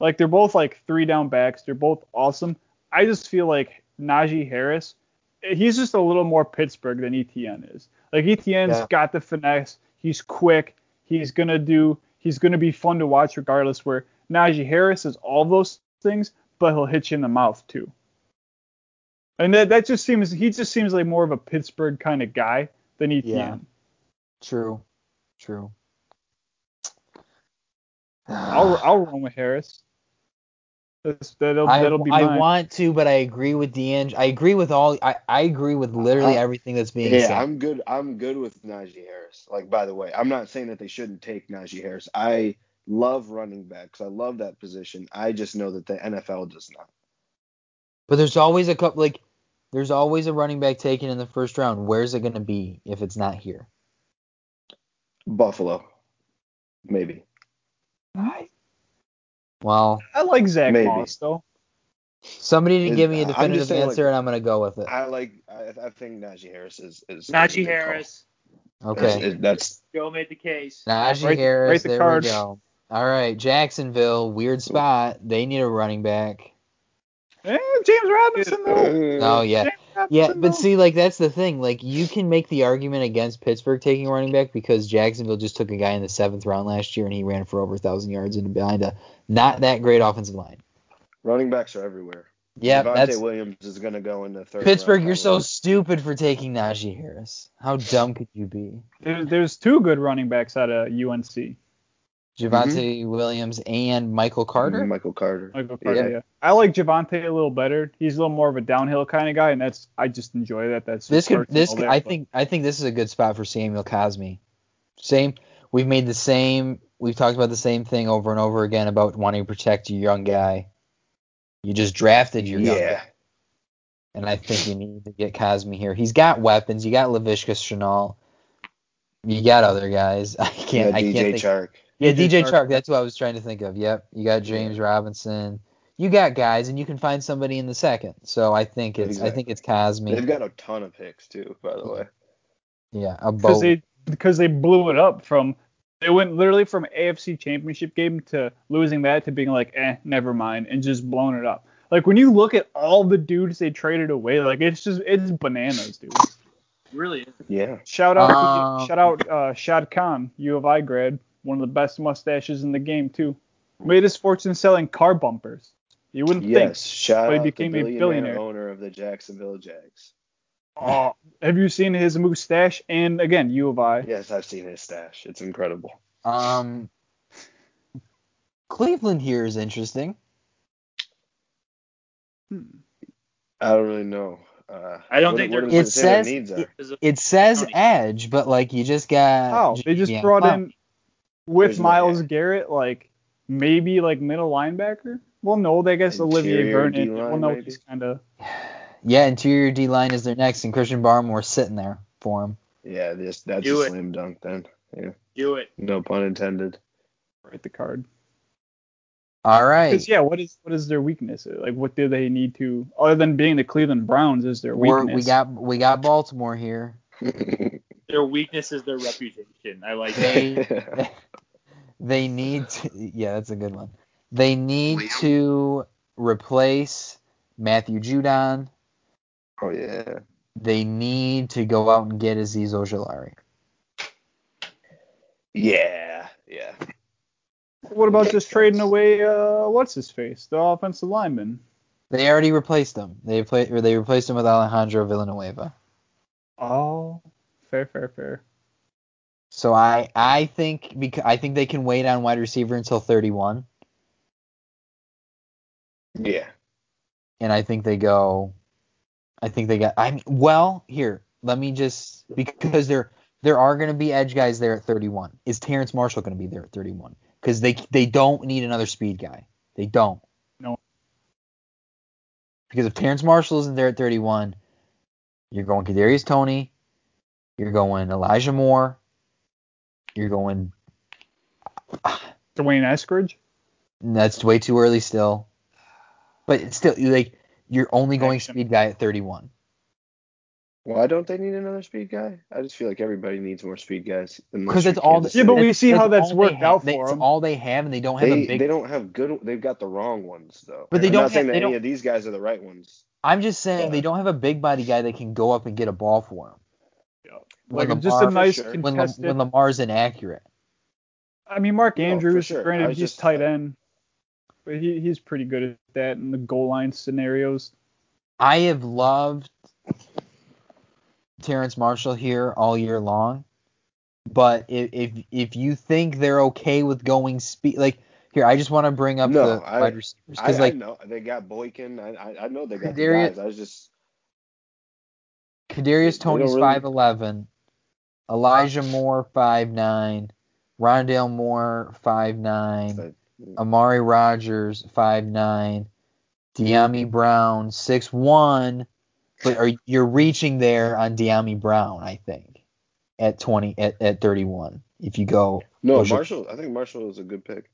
like they're both like three down backs, they're both awesome. I just feel like Najee Harris, he's just a little more Pittsburgh than ETN is. Like ETN's Yeah. got the finesse, he's quick, he's gonna do he's gonna be fun to watch regardless. Where Najee Harris is all those things, but he'll hit you in the mouth too. And that, that just seems he just seems like more of a Pittsburgh kind of guy than ETN. Yeah. True. True. I'll I'll run with Harris. That's, that'll I, that'll be I mine. want to, but I agree with D'Ang. I agree with all. I, I agree with literally Uh, everything that's being yeah, said. Yeah, I'm good. I'm good with Najee Harris. Like by the way, I'm not saying that they shouldn't take Najee Harris. I love running backs. I love that position. I just know that the NFL does not. But there's always a couple like there's always a running back taken in the first round. Where's it going to be if it's not here? Buffalo, maybe. I, Well, I like Zach Maybe. Moss though. somebody didn't give me a I'm just definitive saying, like, answer, and I'm going to go with it. I like. I, I think Najee Harris is is is Najee good call. Harris. Okay, Is- is- that's Joe made the case. Najee Write- Harris. write the there card. we go. All right, Jacksonville, weird spot. They need a running back. Eh, James Robinson though. Oh yeah, James yeah. But though. see, like that's the thing. Like you can make the argument against Pittsburgh taking a running back because Jacksonville just took a guy in the seventh round last year and he ran for over a thousand yards and behind a not that great offensive line. running backs are everywhere. Yeah, Devontae that's Williams is going to go in the third. Pittsburgh. round You're so stupid for taking Najee Harris. How dumb could you be? There, there's two good running backs out of UNC. Mm-hmm. Javonte Williams and Michael Carter. Michael Carter. Michael Carter, Yeah. yeah. I like Javonte a little better. He's a little more of a downhill kind of guy, and that's I just enjoy that. That's This could this personal could, I but- think I think this is a good spot for Samuel Cosmi. Same. We've made the same. We've talked about the same thing over and over again about wanting to protect your young guy. You just drafted your young Yeah. guy, and I think you need to get Cosmi here. He's got weapons. You got Laviska Shenault. You got other guys. I can't. Yeah, I DJ can't think. Chark. Yeah, DJ DJ Chark. Chark. That's what I was trying to think of. Yep. You got James Robinson. You got guys, and you can find somebody in the second. So I think it's I think it's Cosmi. They've got a ton of picks too, by the way. yeah, a because boat. they because they blew it up from they went literally from AFC Championship game to losing that to being like eh never mind and just blowing it up. Like when you look at all the dudes they traded away, like it's just it's bananas, dude. Really. Yeah. Shout out Um, shout out uh, Shad Khan, U of I grad, one of the best mustaches in the game too. Made his fortune selling car bumpers. You wouldn't Yes. Shout but he out became the a billionaire, billionaire. owner of the Jacksonville Jags. Oh, have you seen his mustache? And again, U of I. Yes, I've seen his stash. It's incredible. Um, Cleveland here is interesting. Hmm. I don't really know. Uh, I don't what- think what they're- does It says- needs are? It- It says edge, but like you just got. Oh, they just brought Clown. in with There's Myles yeah. Garrett, like maybe like middle linebacker. Well, no, I guess Olivier Interior Vernon. Well, no, maybe? he's kind of. Yeah, interior D line is their next, and Christian Barmore sitting there for him. Yeah, this that's Do a it. slam dunk then. Yeah, Do it. no pun intended. Write the card. All right. Because yeah, what is what is their weakness? Like, what do they need to, other than being the Cleveland Browns, is their We're, weakness? we got we got Baltimore here. Their weakness is their reputation. I like that. They they need to, yeah, that's a good one. They need to replace Matthew Judon. oh yeah. They need to go out and get Azeez Ojulari. Yeah, yeah. What about just trading away? Uh, what's his face, the offensive lineman? They already replaced him. They play, or they replaced him with Alejandro Villanueva. Oh, fair, fair, fair. So I I think because I think they can wait on wide receiver until 31, Yeah. and I think they go. I think they got. I mean, well, here let me just because there there are going to be edge guys there at 31. Is Terrence Marshall going to be there at 31? Because they they don't need another speed guy. They don't. No. Because if Terrence Marshall isn't there at 31, you're going Kadarius Toney, you're going Elijah Moore, you're going. D'Wayne Eskridge. That's way too early still. But it's still like you're only going Action. speed guy at 31. Why don't they need another speed guy? I just feel like everybody needs more speed guys. Because it's all. Kansas The, Yeah, but we see how that's worked they out have. They- for It's 'em. all they have, and they don't have they, a big. they don't have good. They've got the wrong ones though. But they I'm don't not saying that they any don't- of these guys are the right ones. I'm just saying Yeah. they don't have a big body guy that can go up and get a ball for him. Like When just a nice sure. When, contested. when Lamar's inaccurate. I mean, Mark No, for Andrews, sure. Granted he's just, tight end, but he he's pretty good at that in the goal line scenarios. I have loved Terrence Marshall here all year long, but if if, if you think they're okay with going speed, like here, I just want to bring up No, the I- wide receivers I, because I like know they got Boykin. I I, I know they got the Kadarius- guys. I was just Kadarius They don't Toney's really- five eleven, Elijah Moore five nine, Rondale Moore five nine, Amari Rodgers five nine, Dyami Brown six one, but are you're reaching there on Dyami Brown? I think at twenty at, at thirty one. If you go no Marshall. I think Marshall is a good pick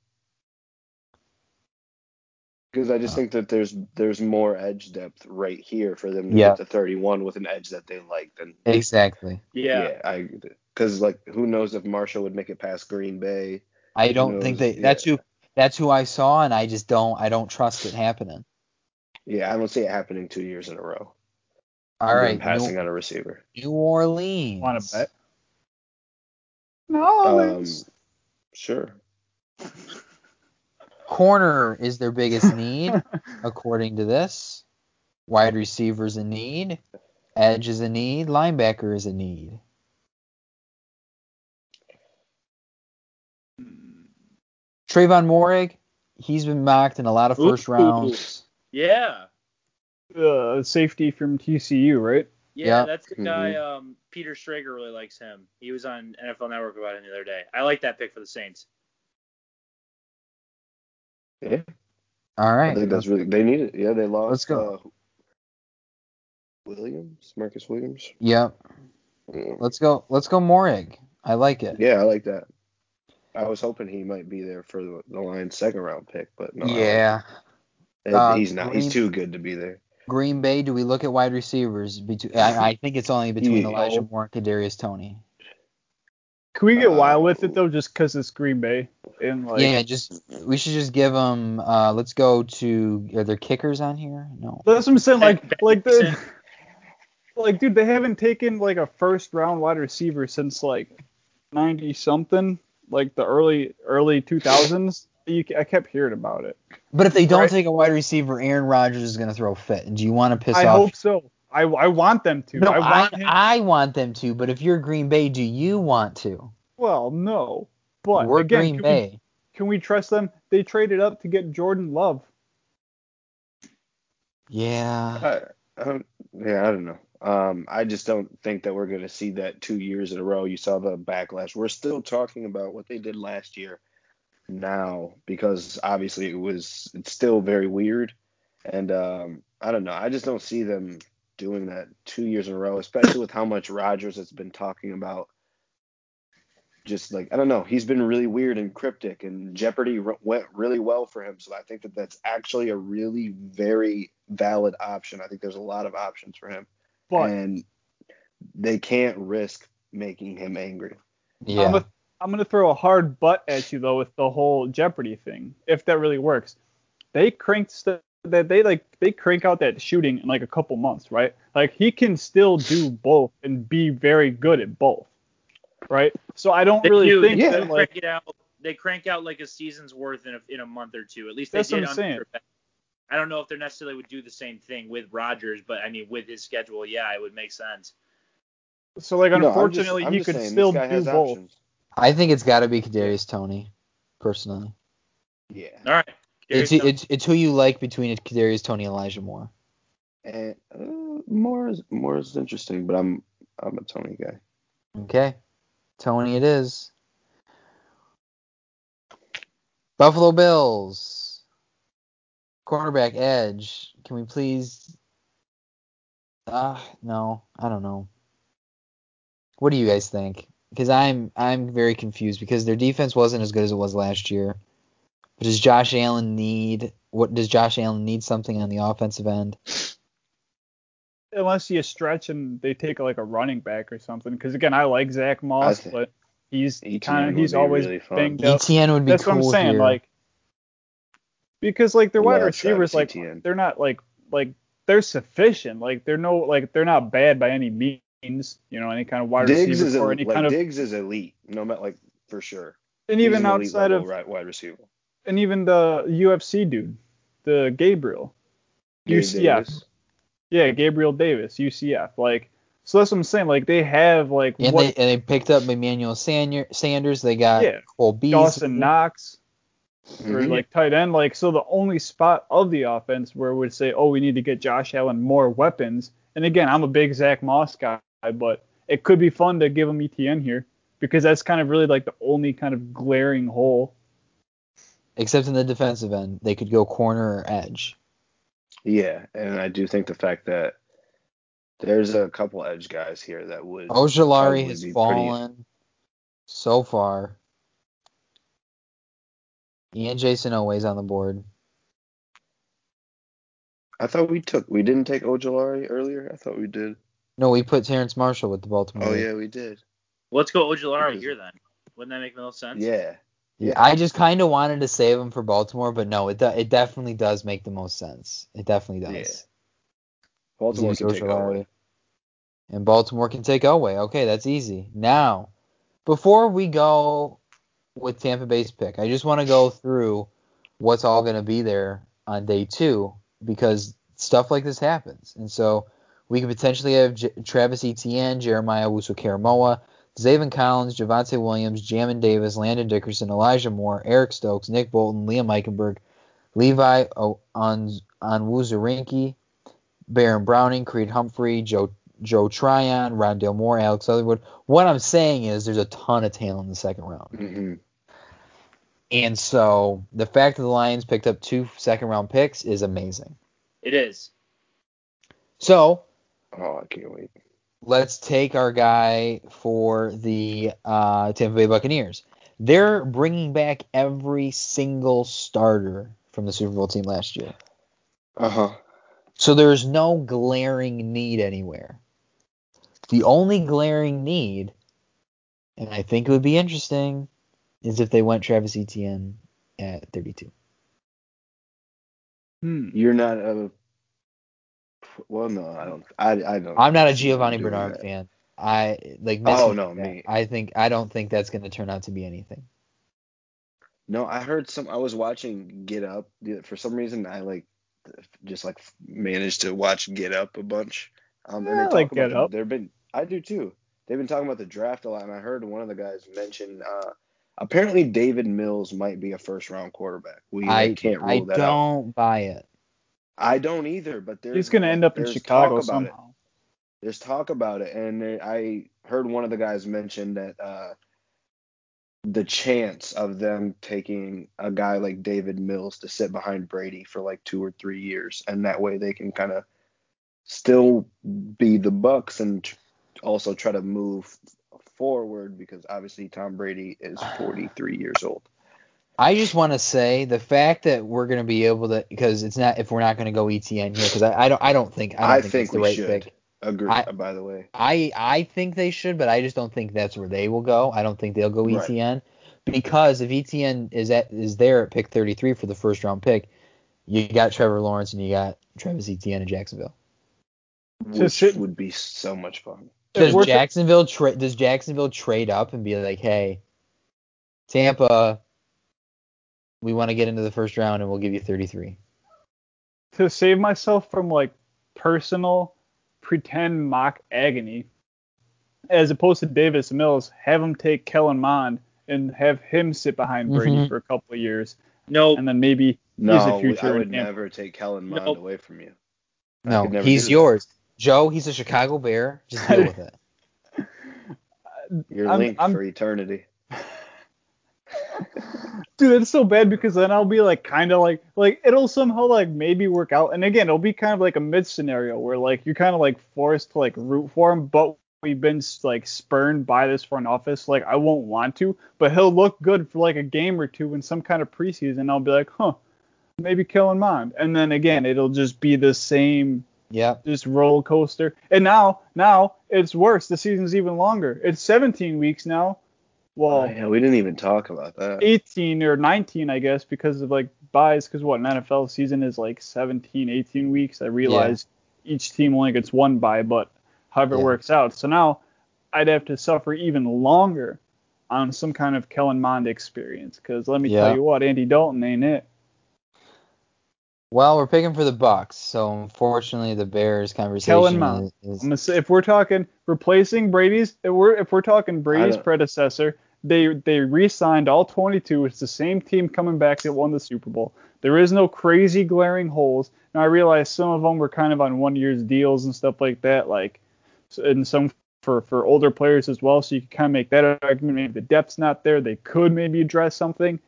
because I just Uh, think that there's there's more edge depth right here for them to Yeah. get to 31 with an edge that they like than exactly, Yeah. I because like who knows if Marshall would make it past Green Bay. I don't knows? think they. Yeah. That's who. That's who I saw, and I just don't. I don't trust it happening. Yeah, I don't see it happening two years in a row. All right. Passing New, on a receiver. New Orleans. Want to bet? No, Um, sure. Corner is their biggest need, according to this. Wide receiver is a need. Edge is a need. Linebacker is a need. Trevon Moehrig, he's been mocked in a lot of first Ooh. rounds. Yeah. uh, safety from TCU, right? Yeah, Yeah. that's the guy. Um, Peter Schrager really likes him. He was on NFL Network about him the other day. I like that pick for the Saints. Yeah, All right. I think that's really they need it. Yeah, they lost. Let's go. Uh, Williams, Marcus Williams. Yep. Yeah. Let's go. Let's go Moehrig. I like it. Yeah, I like that. I was hoping he might be there for the, the Lions' second round pick, but no. Yeah. Uh, he's not. Green- He's too good to be there. Green Bay. Do we look at wide receivers? Between, I, I think it's only between. Elijah Moore and Kadarius Toney. Can we get Uh, wild with it though, just 'cause it's Green Bay and like yeah, just we should just give them. Uh, let's go to. Are there kickers on here? No. That's what I'm saying. Like, like the, like, dude, they haven't taken like a first round wide receiver since like ninety something, like the early early 2000s. You, I kept hearing about it. But if they don't Right. take a wide receiver, Aaron Rodgers is going to throw a fit. And do you want to piss I off? I hope so. I, I want them to. No, I I, want him. I want them to, but if you're Green Bay, do you want to? well, no. But We're again, Green can Bay. We, can we trust them? They traded up to get Jordan Love. Yeah. I, I don't, yeah, I don't know. Um, I just don't think that we're going to see that two years in a row. You saw the backlash. We're still talking about what they did last year now because obviously it was it's still very weird, and um, I don't know. I just don't see them doing that two years in a row, especially with how much Rodgers has been talking about. Just like I don't know, he's been really weird and cryptic, and Jeopardy r- went really well for him. So I think that that's actually a really very valid option. I think there's a lot of options for him But and they can't risk making him angry. Yeah. I'm, a, I'm gonna throw a hard butt at you though with the whole Jeopardy thing, if that really works. They cranked st- that they like they crank out that shooting in like a couple months, right? Like he can still do both and be very good at both, right? So I don't They really do, think yeah. they that like crank it out. They crank out like a season's worth in a, in a month or two. At least they That's what did I'm under saying. I don't know if they necessarily would do the same thing with Rodgers, but I mean with his schedule, yeah, it would make sense. so like No, I'm just- unfortunately I'm he could saying, this still do has both. options. I think it's got to be Kadarius Toney, personally. Yeah, All right. It's, it's it's who you like between Kadarius Toney and Elijah Moore. and uh, more is more is interesting, but I'm I'm a Toney guy. Okay, Toney, it is. Buffalo Bills, cornerback edge. Can we please? Ah, no, I don't know. What do you guys think? Because I'm I'm very confused because their defense wasn't as good as it was last year. But does Josh Allen need what? Does Josh Allen need something on the offensive end? Unless you stretch and they take like a running back or something. Because again, I like Zack Moss, think but he's kind of he's be always really fun. banged up. Etienne would be That's cool what I'm saying. here. Like because like their wide Love receivers, Travis like Etienne. they're not like like they're sufficient. Like they're no like they're not bad by any means. You know, any kind of wide Diggs receiver is or a, any like kind of Diggs is elite, no matter like for sure. and He's even an outside of right wide receiver. And even the UFC dude, the Gabriel. Gabe UCF. Davis. Yeah, Gabriel Davis, UCF. Like so that's what I'm saying. Like they have like and what they and they picked up Emmanuel Sanders. Sanders. They got Yeah. Cole Beasley. Dawson Knox. or Mhm. like tight end. Like so, the only spot of the offense where we would say, oh, we need to get Josh Allen more weapons. And again, I'm a big Zack Moss guy, but it could be fun to give him Etienne here because that's kind of really like the only kind of glaring hole. Except in the defensive end, they could go corner or edge. Yeah, and I do think the fact that there's a couple edge guys here that would Ojulari probably has be pretty- fallen so far. Ian Jason always on the board. I thought we took we didn't take Ojulari earlier. I thought we did. No, we put Terrence Marshall with the Baltimore. Oh yeah, we did. Let's go Ojulari Because- here then. Wouldn't that make the most sense? Yeah. Yeah, I just kind of wanted to save him for Baltimore, but no, it do, it definitely does make the most sense. It definitely does. Yeah. Baltimore can take. Elway. And Baltimore can take Elway. Okay, that's easy. Now, before we go with Tampa Bay's pick, I just want to go through what's all going to be there on day two because stuff like this happens. And so we could potentially have J- Travis Etienne, Jeremiah Owusu-Koramoah, Zaven Collins, Javonte Williams, Jamin Davis, Landon Dickerson, Elijah Moore, Eric Stokes, Nick Bolton, Liam Eichenberg, Levi o- on Onwuzurike, Baron Browning, Creed Humphrey, Joe Joe Tryon, Rondale Moore, Alex Leatherwood. What I'm saying is there's a ton of talent in the second round. hmm And so the fact that the Lions picked up two second round picks is amazing. It is. So Oh, I can't wait. Let's take our guy for the uh, Tampa Bay Buccaneers. They're bringing back every single starter from the Super Bowl team last year. Uh huh. So there's no glaring need anywhere. The only glaring need, and I think it would be interesting, is if they went Travis Etienne at 32. Hmm. You're not a. Well, no, I don't. I I don't. I'm not a Giovani Bernard that. fan. I like. Oh, no, that. me. I think I don't think that's going to turn out to be anything. No, I heard some. I was watching Get Up. For some reason, I like just like managed to watch Get Up a bunch, Um, and they I talk like about Get Up. They've been. I do too. They've been talking about the draft a lot, and I heard one of the guys mention. Uh, apparently, Davis Mills might be a first round quarterback. We I can't rule I that out. I don't buy it. I don't either. But there's He's gonna end up in Chicago about it. somehow. There's talk about it, and I heard one of the guys mention that uh, the chance of them taking a guy like Davis Mills to sit behind Brady for like two or three years, and that way they can kind of still be the Bucs and also try to move forward because obviously Tom Brady is 43 years old. I just want to say the fact that we're going to be able to because it's not if we're not going to go Etienne here because I, I don't I don't think I don't I think, think it's the we right should. pick. Agree. I- by the way, I I think they should, but I just don't think that's where they will go. I don't think they'll go Right. Etienne because if Etienne is at is there at pick 33 for the first round pick, you got Trevor Lawrence and you got Travis Etienne in Jacksonville. which sit- would be so much fun. Does Jacksonville tra- does Jacksonville trade up and be like, hey, Tampa, we want to get into the first round and we'll give you 33. to save myself from like personal pretend mock agony, as opposed to Davis Mills, have him take Kellen Mond and have him sit behind Brady Mhm. for a couple of years, No, and then maybe No, He's the future I would Tampa. never take Kellen Mond Nope. away from you. I No, he's do that. yours. Joe, he's a Chicago Bear. Just deal with it. You're I'm- linked I'm- for eternity. dude, it's so bad because then I'll be like kind of like like it'll somehow like maybe work out, and again, it'll be kind of like a mid scenario where like you're kind of like forced to like root for him, but we've been like spurned by this front office. Like I won't want to, but he'll look good for like a game or two in some kind of preseason. I'll be like, huh, maybe Kellen Mond, and then again, it'll just be the same Yeah. just roller coaster. And now, now it's worse. The season's even longer. It's 17 weeks now. Well, Oh, yeah, we didn't even talk about that. 18 or 19, I guess, because of like byes. Because what an NFL season is like 17, 18 weeks. I realize each team only gets one bye, but however Yeah. it works out. So now I'd have to suffer even longer on some kind of Kellen Mond experience. Because let me Yeah. tell you what, Andy Dalton ain't it. Well, we're picking for the Bucs, so unfortunately the Bears Kellen conversation Mond. is, is I'm say if we're talking replacing Brady's, if we're if we're talking Brady's predecessor, they they re-signed all 22. It's the same team coming back that won the Super Bowl. There is no crazy glaring holes. Now I realize some of them were kind of on one year's deals and stuff like that, like and some for for older players as well. So you can kind of make that argument. Maybe the depth's not there. They could maybe address something,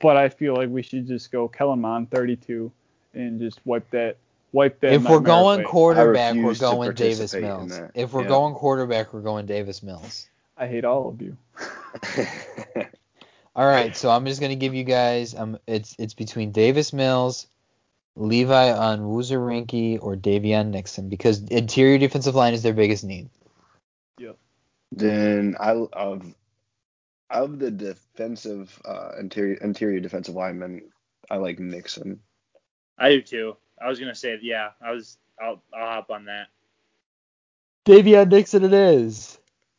but I feel like we should just go Kellen Mond 32 and just wipe that wipe that. if we're going away. quarterback, we're going Davis Mills. If we're Yeah. going quarterback, we're going Davis Mills. I hate all of you. All right, so I'm just gonna give you guys um it's it's between Davis Mills, Levi Onwuzurike, or Daviyon Nixon because interior defensive line is their biggest need. Yeah. Then I of of the defensive uh, interior interior defensive linemen, I like Nixon. I do too. I was gonna say, yeah, I was. I'll, I'll hop on that. Daviyon Nixon it is.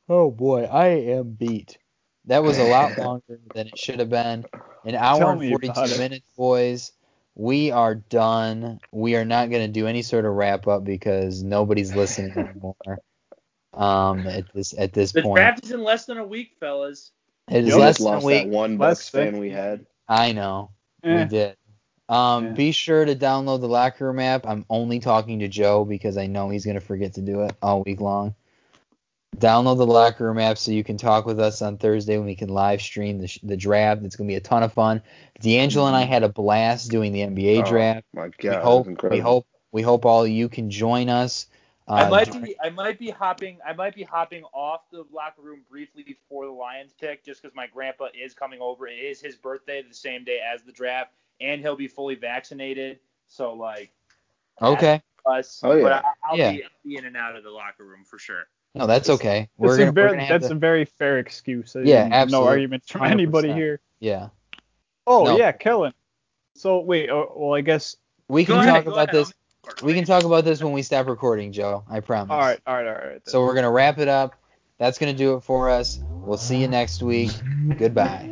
Oh boy, I am beat. That was a lot longer than it should have been. An hour Tell and me 42 about it. minutes, boys. We are done. We are not going to do any sort of wrap up because nobody's listening anymore. Um, at this at this The point, draft is in less than a week, fellas. it is Yep. We less just than a week. that one Less Bucs fan we had. I know. Eh. We did. Um, Yeah. Be sure to download the locker room app. I'm only talking to Joe because I know he's going to forget to do it all week long. Download the locker room app so you can talk with us on Thursday when we can live stream the, sh- the draft. It's going to be a ton of fun. D'Angelo and I had a blast doing the NBA Oh, draft. My God, we hope incredible. we hope we hope all of you can join us. Uh, I might during- be I might be hopping I might be hopping off the locker room briefly for the Lions pick just because my grandpa is coming over. It is his birthday the same day as the draft, and he'll be fully vaccinated. So like okay. us. Oh, yeah. But I, I'll, Yeah. be, I'll be in and out of the locker room for sure. No, that's okay. We're gonna, a we're gonna that's to, a very fair excuse. I Yeah, absolutely. No absolutely. argument from anybody 100%. here. yeah. Oh No. yeah, Kellen. So wait, oh, well I guess. We can ahead, talk go about ahead. this. We can talk about this when we stop recording, Joe. I promise. All right, all right, all right. then. So we're gonna wrap it up. That's gonna do it for us. We'll see you next week. Goodbye.